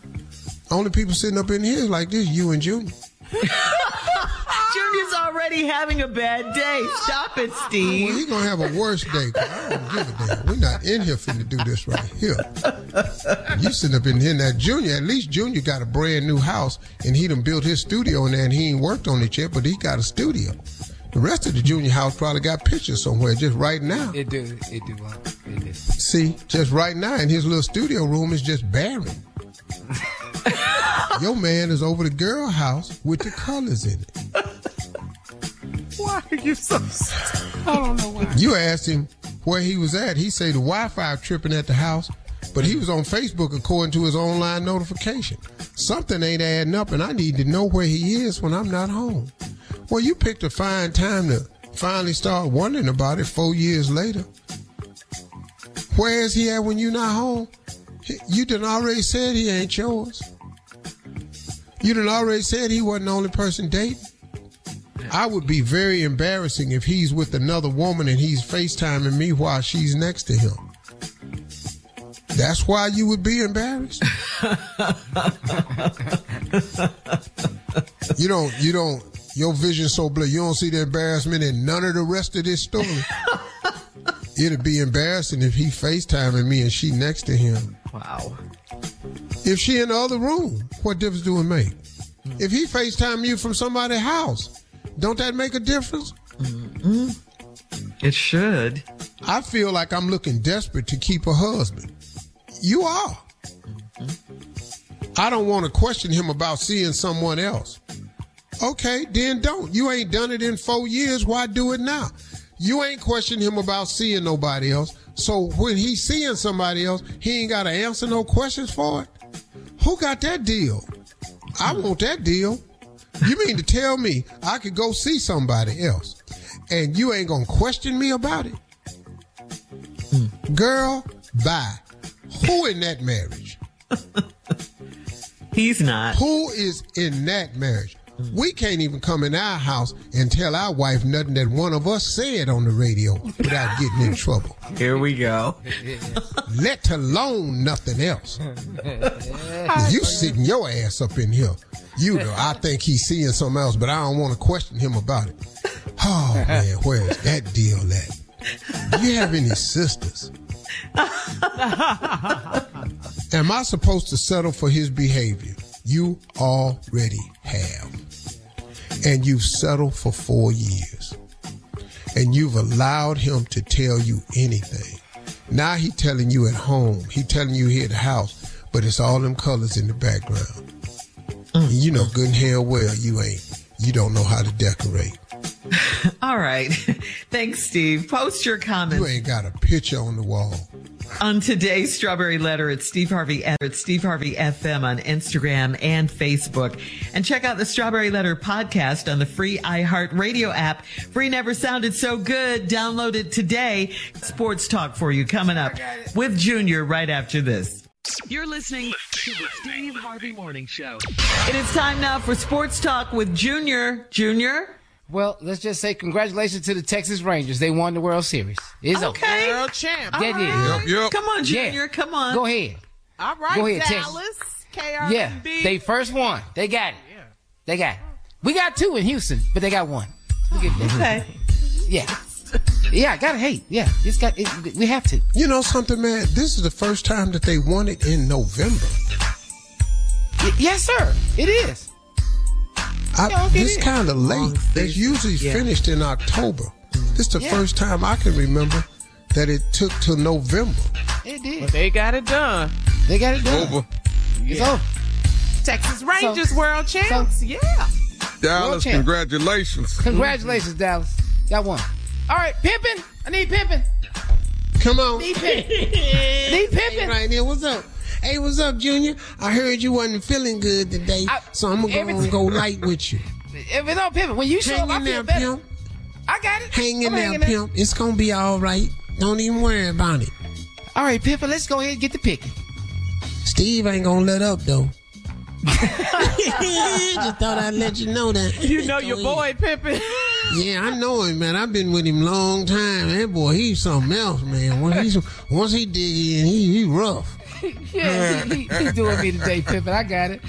Only people sitting up in here like this, you and Junior. [laughs] Junior's already already having a bad day. Stop it, Steve. Well, you're going to have a worse day. 'cause I don't give a damn. We're not in here finna do this right here. You sitting up in here now, Junior. At least Junior got a brand new house, and he done built his studio in there, and he ain't worked on it yet, but he got a studio. The rest of the Junior house probably got pictures somewhere just right now. It do. It do. uh, It do. See, just right now in his little studio room is just barren. [laughs] Your man is over the girl house with the colors in it. Why are you so? I don't know why. You asked him where he was at. He said the Wi-Fi tripping at the house, but he was on Facebook according to his online notification. Something ain't adding up, and I need to know where he is when I'm not home. Well, you picked a fine time to finally start wondering about it four years later. Where is he at when you're not home? You done already said he ain't yours. You done already said he wasn't the only person dating. I would be very embarrassing if he's with another woman and he's FaceTiming me while she's next to him. That's why you would be embarrassed. [laughs] you don't, you don't, your vision so blurry. You don't see the embarrassment in none of the rest of this story. [laughs] It'd be embarrassing if he FaceTiming me and she next to him. Wow. If she in the other room, what difference do it make? If he FaceTime you from somebody's house, don't that make a difference? Mm-hmm. It should. I feel like I'm looking desperate to keep a husband. You are. I don't want to question him about seeing someone else. Okay, then don't. You ain't done it in four years. Why do it now? You ain't questioning him about seeing nobody else. So when he's seeing somebody else, he ain't got to answer no questions for it. Who got that deal? I want that deal. You mean to tell me I could go see somebody else and you ain't gonna question me about it? Girl, bye. Who in that marriage? [laughs] He's not. Who is in that marriage? We can't even come in our house and tell our wife nothing that one of us said on the radio without getting in trouble. Here we go. Let alone nothing else. You sitting your ass up in here. You know, I think he's seeing something else, but I don't want to question him about it. Oh man, where's that deal at? Do you have any sisters? Am I supposed to settle for his behavior? You already have. And you've settled for four years. And you've allowed him to tell you anything. Now he telling you at home. He telling you here at the house, but it's all them colors in the background. And you know good and hell well you ain't. You don't know how to decorate. [laughs] All right. [laughs] Thanks, Steve. Post your comments You ain't got a picture on the wall. On today's Strawberry Letter at Steve Harvey at Steve Harvey FM on Instagram and Facebook. And check out the Strawberry Letter podcast on the free iHeartRadio app. Free never sounded so good. Download it today. Sports talk for you coming up with Junior right after this. You're listening to the Steve Harvey Morning Show. It is time now for Sports Talk with Junior. Junior? Well, let's just say congratulations to the Texas Rangers. They won the World Series. It's Okay. World champ. They did. Yep, yep. Come on, Yeah. Junior. Come on. Go ahead. All right, Go ahead, Dallas. KRB. Yeah, they first won. They got it. They got it. We got two in Houston, but they got one. Look at that. Okay. Yeah. Yeah, I gotta hate. Yeah, it's got. It, we have to. You know something, man? This is the first time that they won it in November. Y- yes, sir. It is. I, Yeah, this kind of late. It's usually Yeah. finished in October. Mm-hmm. This is the Yeah. first time I can remember that it took till November. It did. But they got it done. They got it done. Over. It's over. Texas Rangers world champs. yeah. Dallas, champ. congratulations. Congratulations, Dallas. Got one. All right, pimping. I need pimping. Come on. Need pimping. [laughs] need pimping. Right here. What's up? Hey, what's up, Junior? I heard you wasn't feeling good today, I- so I'm gonna go, everything- go light with you. [laughs] If it's on pimping, when you show Hang up, I in feel there, better. pimp. I got it. Hang in there, pimp. It's gonna be all right. Don't even worry about it. All right, pimping. Let's go ahead and get the picking. Steve ain't gonna let up though. [laughs] [laughs] Just thought I'd let you know that. You know your boy Pimpin. Yeah, I know him, man. I've been with him long time. That boy, he's something else, man. Once, he's, once he dig in, he, he rough. [laughs] yeah, he, he, he doing me today, pimping. I got it.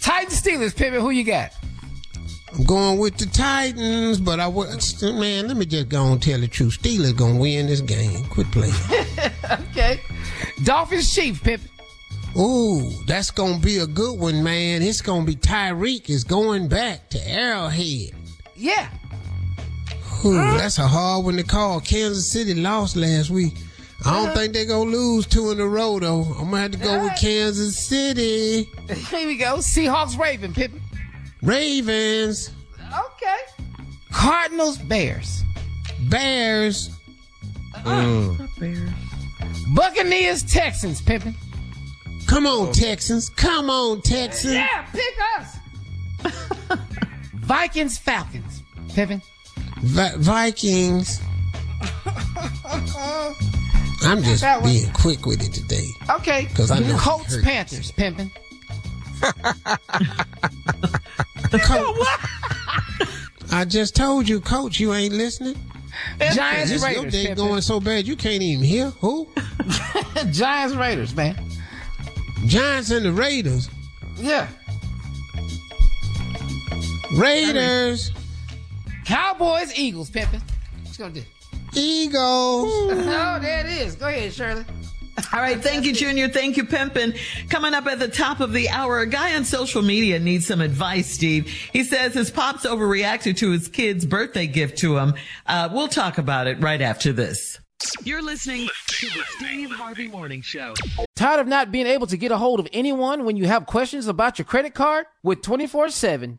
Titans Steelers, pimping. Who you got? I'm going with the Titans, but I would man. Let me just go and tell the truth. Steelers gonna win this game. Quit playing. [laughs] okay. Dolphins Chiefs, Pimpin. Ooh, that's gonna be a good one, man. It's gonna be Tyreek is going back to Arrowhead. Yeah. Ooh, that's a hard one to call. Kansas City lost last week. I don't think they're gonna lose two in a row though. I'm gonna have to go with Kansas City. [laughs] Here we go. Seahawks Raven, Pimpin. Ravens. Okay. Cardinals Bears. Bears. Uh-uh. Mm. Not Bears. Buccaneers Texans, Pimpin. Come on, Texans. Come on, Texans. Yeah, pick us. Vikings Falcons, Pimpin. Vi- Vikings. [laughs] I'm just That one. being quick with it today. Okay. 'Cause I know Colts he hurt. Panthers, Pimpin. [laughs] I just told you, Coach, you ain't listening. Giants This- Your day Pimpin. going so bad you can't even hear. Who? [laughs] Giants Raiders, man. Giants and the Raiders. Yeah. Raiders. Cowboys Eagles, Pimpin. What's gonna do? Eagles. [laughs] Oh, there it is. Go ahead, Shirley. All right, thank you, Junior. Thank you, Pimpin. Coming up at the top of the hour, a guy on social media needs some advice, Steve. He says his pops overreacted to his kid's birthday gift to him. Uh, we'll talk about it right after this. You're listening to the Steve Harvey Morning Show. Tired of not being able to get a hold of anyone when you have questions about your credit card? With 24 7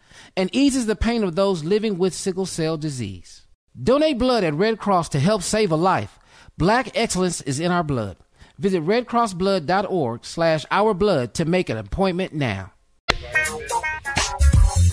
and eases the pain of those living with sickle cell disease. Donate blood at Red Cross to help save a life. Black excellence is in our blood. Visit redcrossblood.org slash our blood to make an appointment now.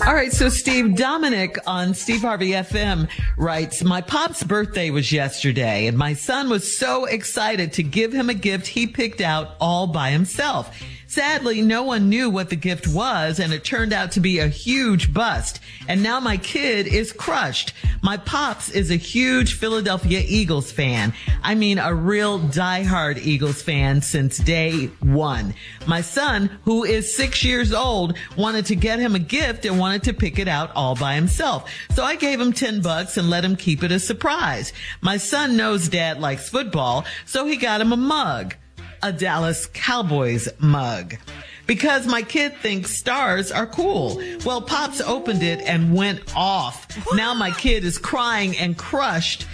All right, so Steve Dominic on Steve Harvey FM writes, My pop's birthday was yesterday, and my son was so excited to give him a gift he picked out all by himself. Sadly, no one knew what the gift was, and it turned out to be a huge bust. And now my kid is crushed. My pops is a huge Philadelphia Eagles fan. I mean, a real diehard Eagles fan since day one. My son, who is six years old, wanted to get him a gift and wanted to pick it out all by himself. So I gave him 10 bucks and let him keep it a surprise. My son knows dad likes football, so he got him a mug a Dallas Cowboys mug. Because my kid thinks stars are cool. Well, Pops opened it and went off. Now my kid is crying and crushed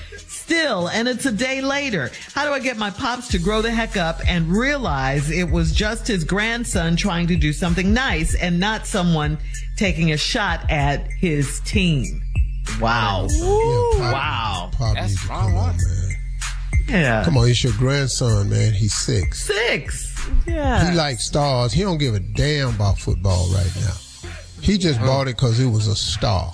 still, and it's a day later. How do I get my Pops to grow the heck up and realize it was just his grandson trying to do something nice and not someone taking a shot at his team? Wow. wow. Pop That's needs wrong one. man. Yeah. Come on, it's your grandson, man. He's six. Six. Yeah. He likes stars. He don't give a damn about football right now. He just bought it because it was a star.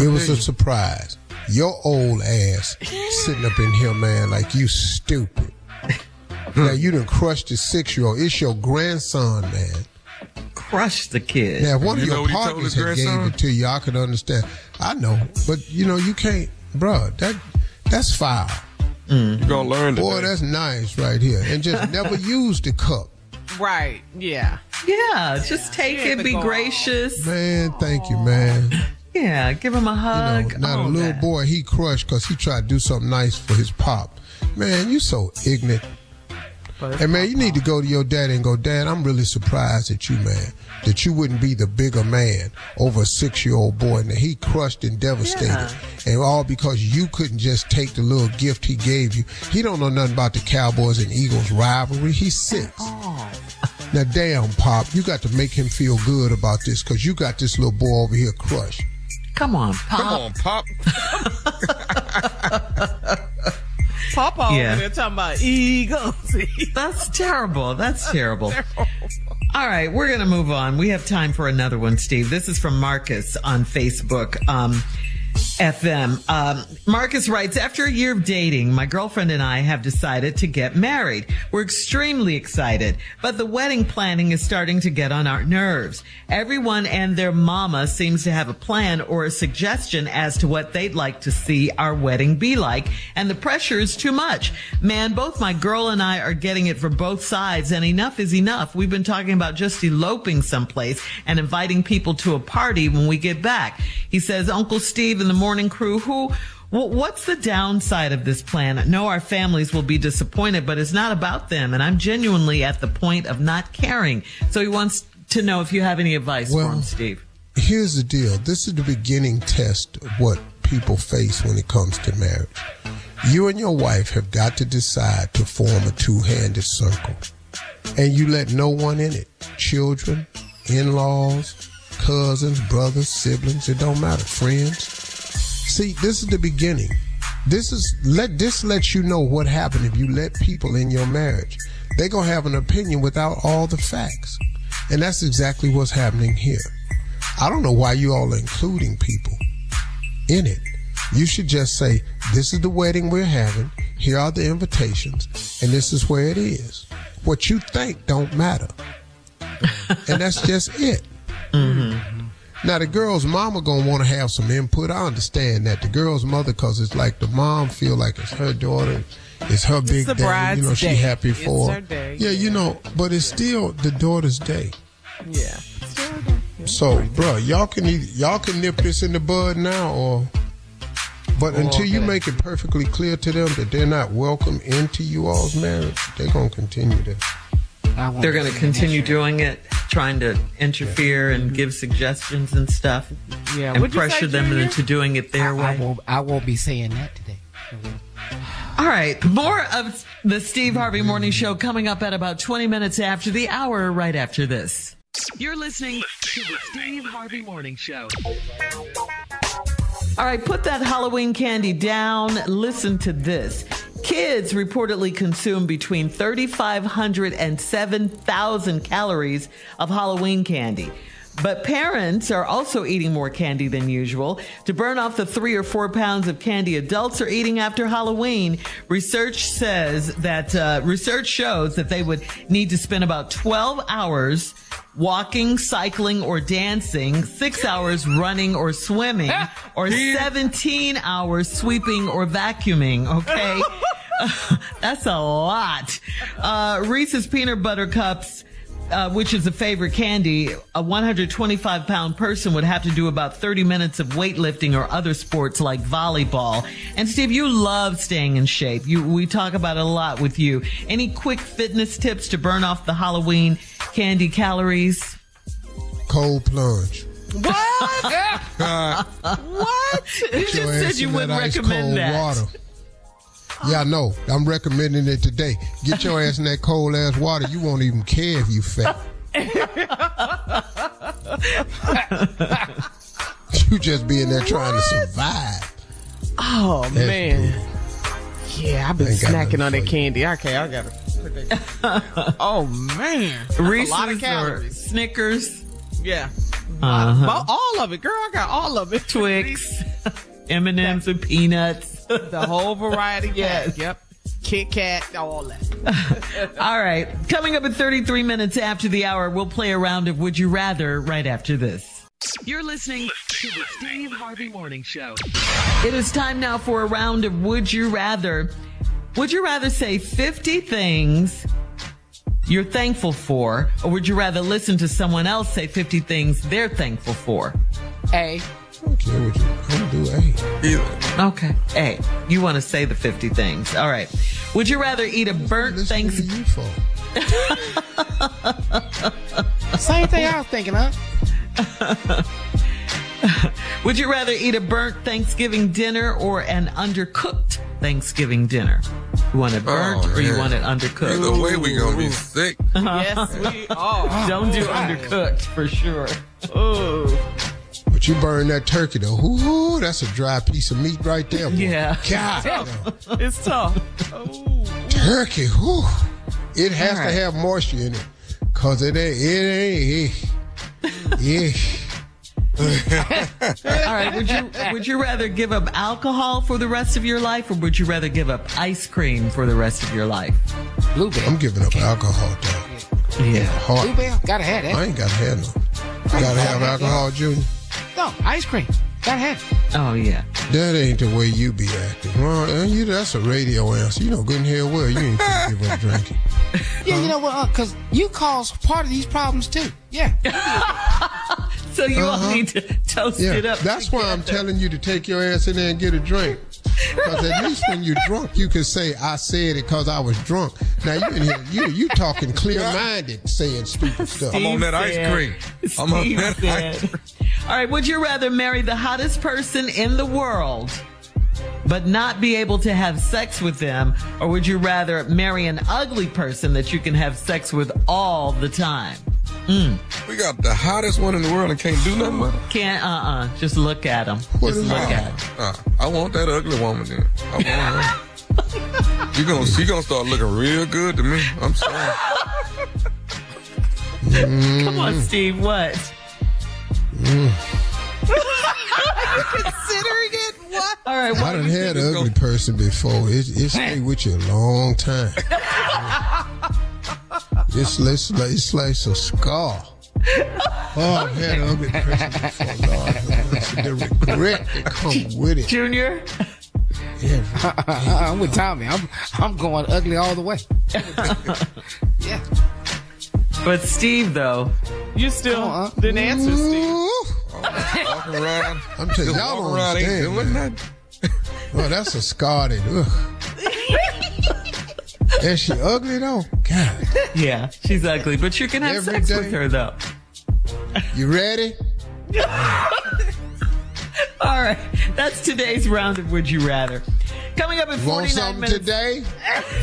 It was a surprise. Your old ass sitting up in here, man, like you stupid. [laughs] now you done crushed the six year old. It's your grandson, man. Crush the kid. Now, if one You of your what he told partners had gave it to you, I could understand. I know, but you know, you can't, bruh, That that's foul. You're gonna learn Boy, that's nice right here. And just [laughs] never use the cup. Right. Yeah. Yeah, just take Yeah, it, be go on. gracious. Man, thank you, man. Yeah, give him a You hug. know, now all the little that. boy, he crushed because he tried to do something nice for his pop. Man, you so ignorant. And man, you need to go to your daddy and go, Dad, I'm really surprised at you, man, that you wouldn't be the bigger man over a six year old boy and that he crushed and devastated. Yeah. And all because you couldn't just take the little gift he gave you. He don't know nothing about the Cowboys and Eagles rivalry. He's six. [laughs] Now, damn, Pop, you got to make him feel good about this because you got this little boy over here crushed. Come on, Pop. Come on, Pop. [laughs] Papa Yeah. over there talking about Eagles. That's terrible. That's terrible. [laughs] All right, we're going to move on. We have time for another one, Steve. This is from Marcus on Facebook. Um, FM. Um, Marcus writes, after a year of dating, my girlfriend and I have decided to get married. We're extremely excited, but the wedding planning is starting to get on our nerves. Everyone and their mama seems to have a plan or a suggestion as to what they'd like to see our wedding be like, and the pressure is too much. Man, both my girl and I are getting it from both sides, and enough is enough. We've been talking about just eloping someplace and inviting people to a party when we get back. He says, Uncle Steve and the morning crew, who what's the downside of this plan? I know our families will be disappointed, but it's not about them. And I'm genuinely at the point of not caring. So he wants to know if you have any advice for him, Steve. Here's the deal. This is the beginning test of what people face when it comes to marriage. You and your wife have got to decide to form a two-handed circle. And you let no one in it. Children, in-laws, cousins, brothers, siblings, it don't matter. Friends. See, this is the beginning. This is let this lets you know what happened if you let people in your marriage. They're gonna have an opinion without all the facts. And that's exactly what's happening here. I don't know why you all are including people in it. You should just say, this is the wedding we're having. Here are the invitations, and this is where it is. What you think don't matter. [laughs] and that's just it. Mm-hmm. Now the girl's mama gonna want to have some input. I understand that the girl's mother, cause it's like the mom feel like it's her daughter, it's her big the day. You bride's know she day. happy It's for. her day, Yeah, you know, but it's still the daughter's day. Yeah. So, bro, y'all can either, y'all can nip this in the bud now, or but until you make it perfectly clear to them that they're not welcome into you all's marriage, they're gonna continue to. They're going to continue doing it, trying to interfere and give suggestions and stuff. Yeah, And what'd say, pressure them Junior? into doing it their I, way. I won't, I won't be saying that today. All right. More of the Steve Harvey Morning Show coming up at about 20 minutes after the hour, right after this. You're listening to the Steve Harvey Morning Show. All right, put that Halloween candy down. Listen to this. Kids reportedly consume between 3,500 and 7,000 calories of Halloween candy. But parents are also eating more candy than usual. To burn off the three or four pounds of candy adults are eating after Halloween, research says that uh, research shows that they would need to spend about 12 hours walking, cycling, or dancing, six hours running or swimming, [laughs] or 17 hours sweeping or vacuuming. Okay. [laughs] [laughs] That's a lot. Uh, Reese's peanut butter cups. Uh, which is a favorite candy, a 125 pound person would have to do about 30 minutes of weightlifting or other sports like volleyball. And Steve, you love staying in shape. You, we talk about it a lot with you. Any quick fitness tips to burn off the Halloween candy calories? Cold plunge. What? [laughs] what? You just said you wouldn't recommend cold that. Water. Yeah, I know. I'm recommending it today. Get your ass in that cold ass water. You won't even care if you fat. [laughs] you just be in there trying to survive. Oh That's man. Yeah, I've been snacking on that candy. Okay, I gotta put that. [laughs] oh man, That's Reese's a lot of calories. Snickers, Yeah, Uh-huh. All of it, girl. I got all of it. Twix, [laughs] M&M's and peanuts. the whole variety. [laughs] yes. Yep. Kit Kat, all that. [laughs] All right. Coming up at 33 minutes after the hour, we'll play a round of Would You Rather right after this. You're listening to the Steve Harvey Morning Show. It is time now for a round of Would You Rather. Would you rather say 50 things you're thankful for, or would you rather listen to someone else say 50 things they're thankful for? A. Okay, what you, I'm do A. Okay. Hey, you want to say the 50 things. All right. Would you rather eat a burnt Thanksgiving? [laughs] Same thing I was thinking, huh? [laughs] Would you rather eat a burnt Thanksgiving dinner or an undercooked Thanksgiving dinner? You want it burnt Oh, or you want it undercooked? Either way, we gonna be sick. [laughs] Yes, we are. Don't do undercooked for sure. Oh. But you burn that turkey though. Ooh, that's a dry piece of meat right there. Boy. Yeah. God. It's tough. Oh. Turkey, whew. It has All right. to have moisture in it. Cause it ain't, it ain't, yeah. [laughs] All right. Would you would you rather give up alcohol for the rest of your life, or would you rather give up ice cream for the rest of your life? Bluebell. I'm giving up alcohol, dog. Yeah. Hard. Bluebell. Gotta have that. I ain't gotta have no. Gotta have alcohol, Junior. No, ice cream. Gotta have it. Oh yeah. That ain't the way you be acting. Well, uh, you, that's a radio answer. You know good and hell well you ain't finna [laughs] give up drinking. Yeah, you know what? Uh, Cause you cause part of these problems too. Yeah. [laughs] So you all Uh-huh. need to toast Yeah, it up. that's why I'm telling you to take your ass in there and get a drink. Because at least when you're drunk, you can say, I said it because I was drunk. Now, you in here, you, you talking clear minded, saying stupid stuff. I'm on that ice said- cream. I'm on Steve that ice said- All right. Would you rather marry the hottest person in the world, but not be able to have sex with them, or would you rather marry an ugly person that you can have sex with all the time? Mm. We got the hottest one in the world and can't do nothing with it. Can't. Uh. uh Just look at him. What Just look at him. Uh, I want that ugly woman then. I want her. [laughs] You gonna she gonna start looking real good to me. I'm sorry. [laughs] Come on, Steve. What? [laughs] [laughs] Considering it, what? All right. I What? done had an ugly person before. It, it stay with you a long time. It's, it's, like, it's like a scar. Oh, I've had an ugly person before, Lord. It's the regret that comes with it. Junior. I'm with Tommy. I'm I'm going ugly all the way. [laughs] yeah. But Steve, though, You still Uh-uh. didn't answer, Steve. Ooh, Walking around. I'm telling you, Just y'all walking don't around ain't doing man. nothing. Oh, that's a scar that, ugh. Is she ugly though? God. yeah, she's ugly, but you can have Every sex day. with her, though. You ready? [laughs] All right, that's today's round of Would You Rather. Coming up in Want 49 something minutes. today?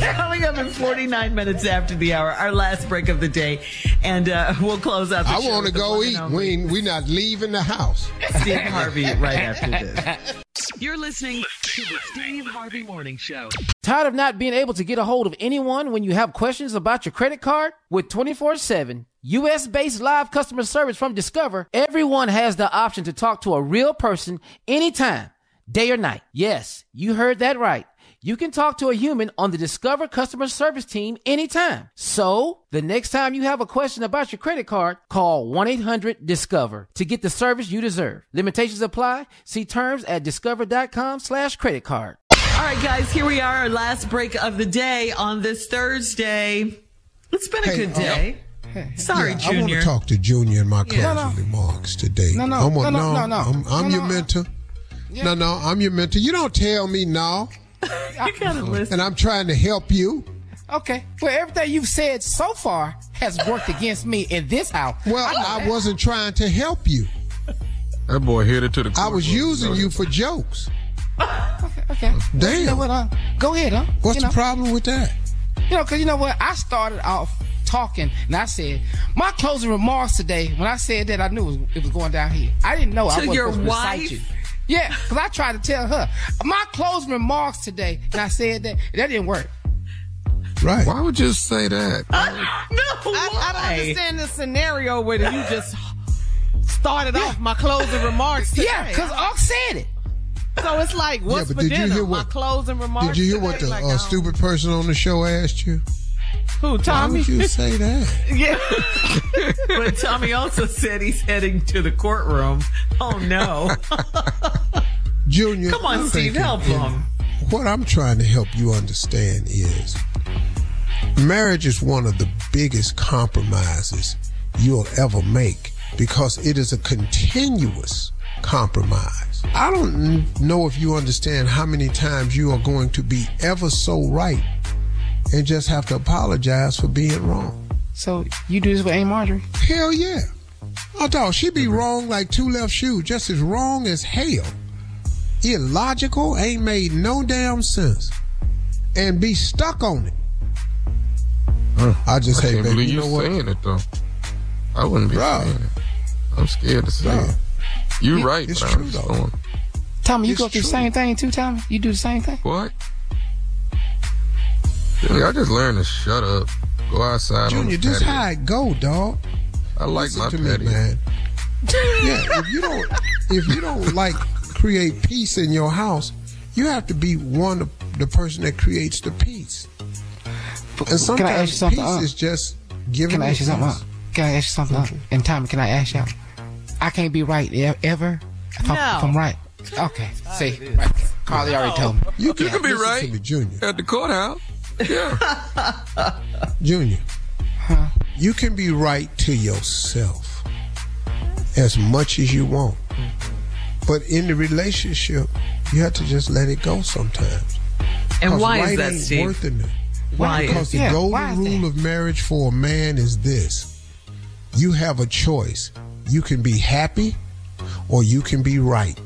[laughs] Coming up in 49 minutes after the hour, our last break of the day, and uh, we'll close out. The show. I want to go eat. only we're we not leaving the house. Steve Harvey [laughs] right after this. You're listening to the Steve Harvey Morning Show. Tired of not being able to get a hold of anyone when you have questions about your credit card? With 24 7 US based live customer service from Discover, everyone has the option to talk to a real person anytime, day or night. Yes, you heard that right. You can talk to a human on the Discover customer service team anytime. So, the next time you have a question about your credit card, call 1-800-DISCOVER to get the service you deserve. Limitations apply. See terms at discover.com slash credit card. All right, guys, here we are, our last break of the day on this Thursday. It's been a Hey, good uh, day. Sorry, Yeah, I want to talk to Junior in my closing No, no. remarks today. No, no, I want- no, no, no, no. I'm, I'm No, your no. Mentor. No, no, I'm your mentor. You don't tell me no, [laughs] you gotta listen. and I'm trying to help you. Okay. Well, everything you've said so far has worked against me in this house. Well, I I wasn't trying to help you. That boy headed to the. I was using you for jokes. Okay. Damn. You know what? Uh, go ahead, huh? What's you the problem with that? You know, because you know what? I started off talking, and I said my closing remarks today. When I said that, I knew it was, it was going down here. I didn't know I To wasn't your supposed to recite wife? you. Yeah, because I tried to tell her my closing remarks today, and I said that that didn't work. Right. Why would you say that? [laughs] no, I, I don't understand the scenario where you just started off my closing remarks. Today. Yeah, because Unc said it. so it's like, what's but for did you dinner? hear my what- closing remarks. Did you hear what today? the Like, uh, don't- stupid person on the show asked you? Who, Tommy? Why would you say that? [laughs] yeah. But Tommy also said he's heading to the courtroom. Oh no! [laughs] Junior, Come on, Steve, help him. What I'm trying to help you understand is marriage is one of the biggest compromises you'll ever make because it is a continuous compromise. I don't know if you understand how many times you are going to be ever so right and just have to apologize for being wrong. So you do this with Aunt Marjorie? Hell yeah. Oh, dog, she be wrong like two left shoes, just as wrong as hell. Illogical, ain't made no damn sense. And be stuck on it. I just I hate can't baby. believe You you know what? saying it though. I wouldn't be Bruh. saying it. I'm scared to say Bruh. it. You Yeah, right, it's but true, though. Tommy, you It's go through the same thing too, Tommy? You do the same thing? What? Yeah, I just learned to shut up. Go outside on Junior, the this patio. how it go, dog. I like Listen my to patio. me, man. yeah, if you don't if you don't like create peace in your house, you have to be one of the person that creates the peace. And Can I ask you sometimes something? peace uh? is just giving. Can I ask you something? peace. uh? Can I ask you something? uh? And Tommy, can I ask y'all? I can't be right ever if, I'm, No. if I'm right. Okay. See, right. Carly already told me. You You can, can be right to me, Junior. at the courthouse. Yeah. [laughs] Junior, you can be right to yourself as much as you want, but in the relationship, you have to just let it go sometimes. And why is that, ain't Steve? worth it. Why Because is the Yeah, golden is rule of marriage for a man is this: you have a choice. You can be happy, or you can be right.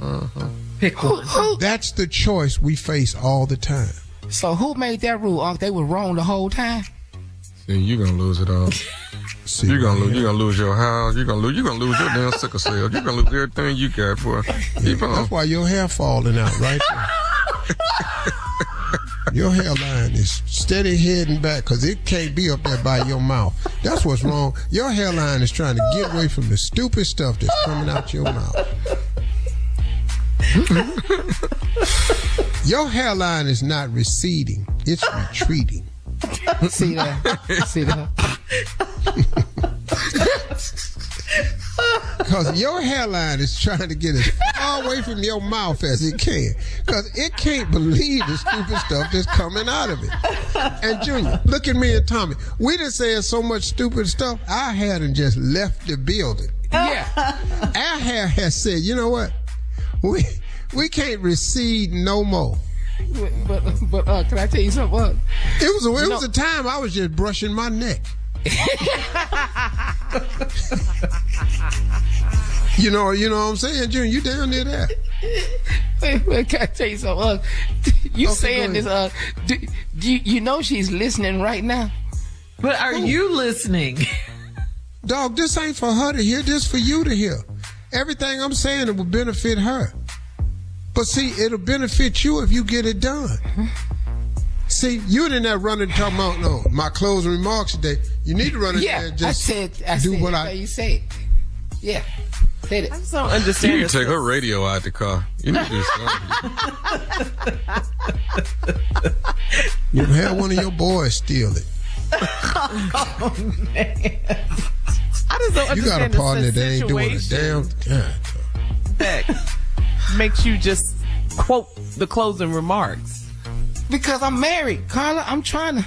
Uh-huh. Pick one. That's the choice we face all the time. So who made that rule? Unc? They were wrong the whole time. See, you're gonna lose it all. See, You're gonna lose. You're gonna lose your house. You're gonna lose. You're gonna lose your damn sickle cell. You're gonna lose everything you got for. Keep on. That's why your hair falling out right your hairline is steady heading back because it can't be up there by your mouth. That's what's wrong. Your hairline is trying to get away from the stupid stuff that's coming out your mouth. [laughs] your hairline is not receding; it's [laughs] retreating. See that? See that? [laughs] Because your hairline is trying to get as far away from your mouth as it can. Because it can't believe the stupid stuff that's coming out of it. And Junior, look at me and Tommy. We done said so much stupid stuff, our hair done just left the building. Yeah. Our hair has said, you know what? We we can't recede no more. But but, but uh, can I tell you something? Uh, It was a, it was know- a time I was just brushing my neck. [laughs] you know, you know what I'm saying, Junior? You down there that? wait, wait, can I tell you something? Uh, [laughs] you Okay, saying this? Uh, do, do you, you know she's listening right now? But are you listening? Dog, this ain't for her to hear. This for you to hear. Everything I'm saying it will benefit her. But see, it'll benefit you if you get it done. See, you in there running talking about no, my closing remarks today. You need to run in there Yeah, and I said. I do said what it. I You say it. Yeah, said it. I just don't You understand need this. to take her radio out the car. You need to do something. you had one of your boys steal it. [laughs] Oh man. I just don't understand. You got a understand the partner that ain't doing a damn God. that makes you just quote the closing remarks. Because I'm married, Carla. I'm trying to.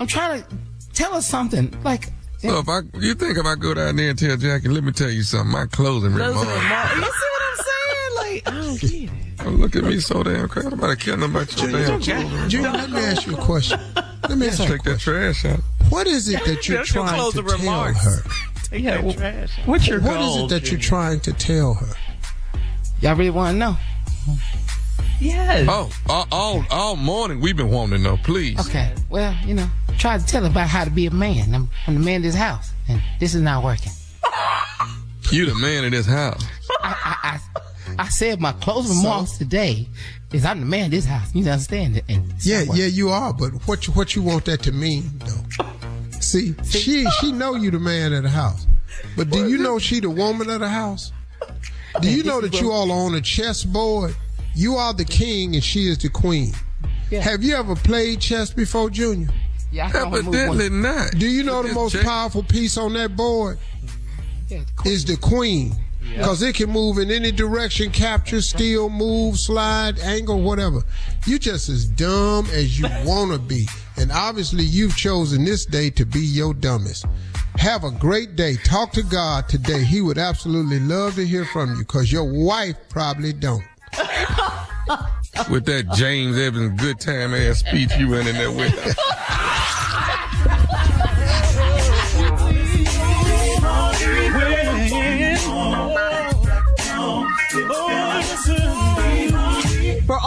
I'm trying to tell her something. Like So if I, you think if I go down there and tell Jackie, let me tell you something, my closing Closing remarks. remarks. You see what I'm saying? Like, I don't get it. Don't look at me so damn crazy. I'm about to kill them about your damn closing Junior, let me ask you a question. Let me ask you a Take that question. trash out. What is it that you're That's your trying to tell remarks. her? Take Yeah, that well, trash. out. What's your What is goal? it that you're trying to tell her? Y'all really want to know? Yes. Oh, all, all, all morning we've been wanting to know, please. Okay. Well, you know, try to tell her about how to be a man. I'm, I'm the man of this house, and this is not working. You the man of this house. I, I, I, I said my closing remarks today is I'm the man of this house. You understand it? And Yeah, yeah, you are. But what you, what you want that to mean, though? See, she she know you the man of the house, but do you know she the woman of the house? Do you know that you all are on a chessboard? You are the king and she is the queen. Yeah. Have you ever played chess before, Junior? Yeah, I can move Evidently not. Do you know the most check- powerful piece on that board Yeah, the queen. is the queen? Because it can move in any direction, capture, steal, move, slide, angle, whatever. You just as dumb as you want to be. And obviously, you've chosen this day to be your dumbest. Have a great day. Talk to God today. He would absolutely love to hear from you because your wife probably don't. with that James Evans good time ass speech you went in there with. [laughs]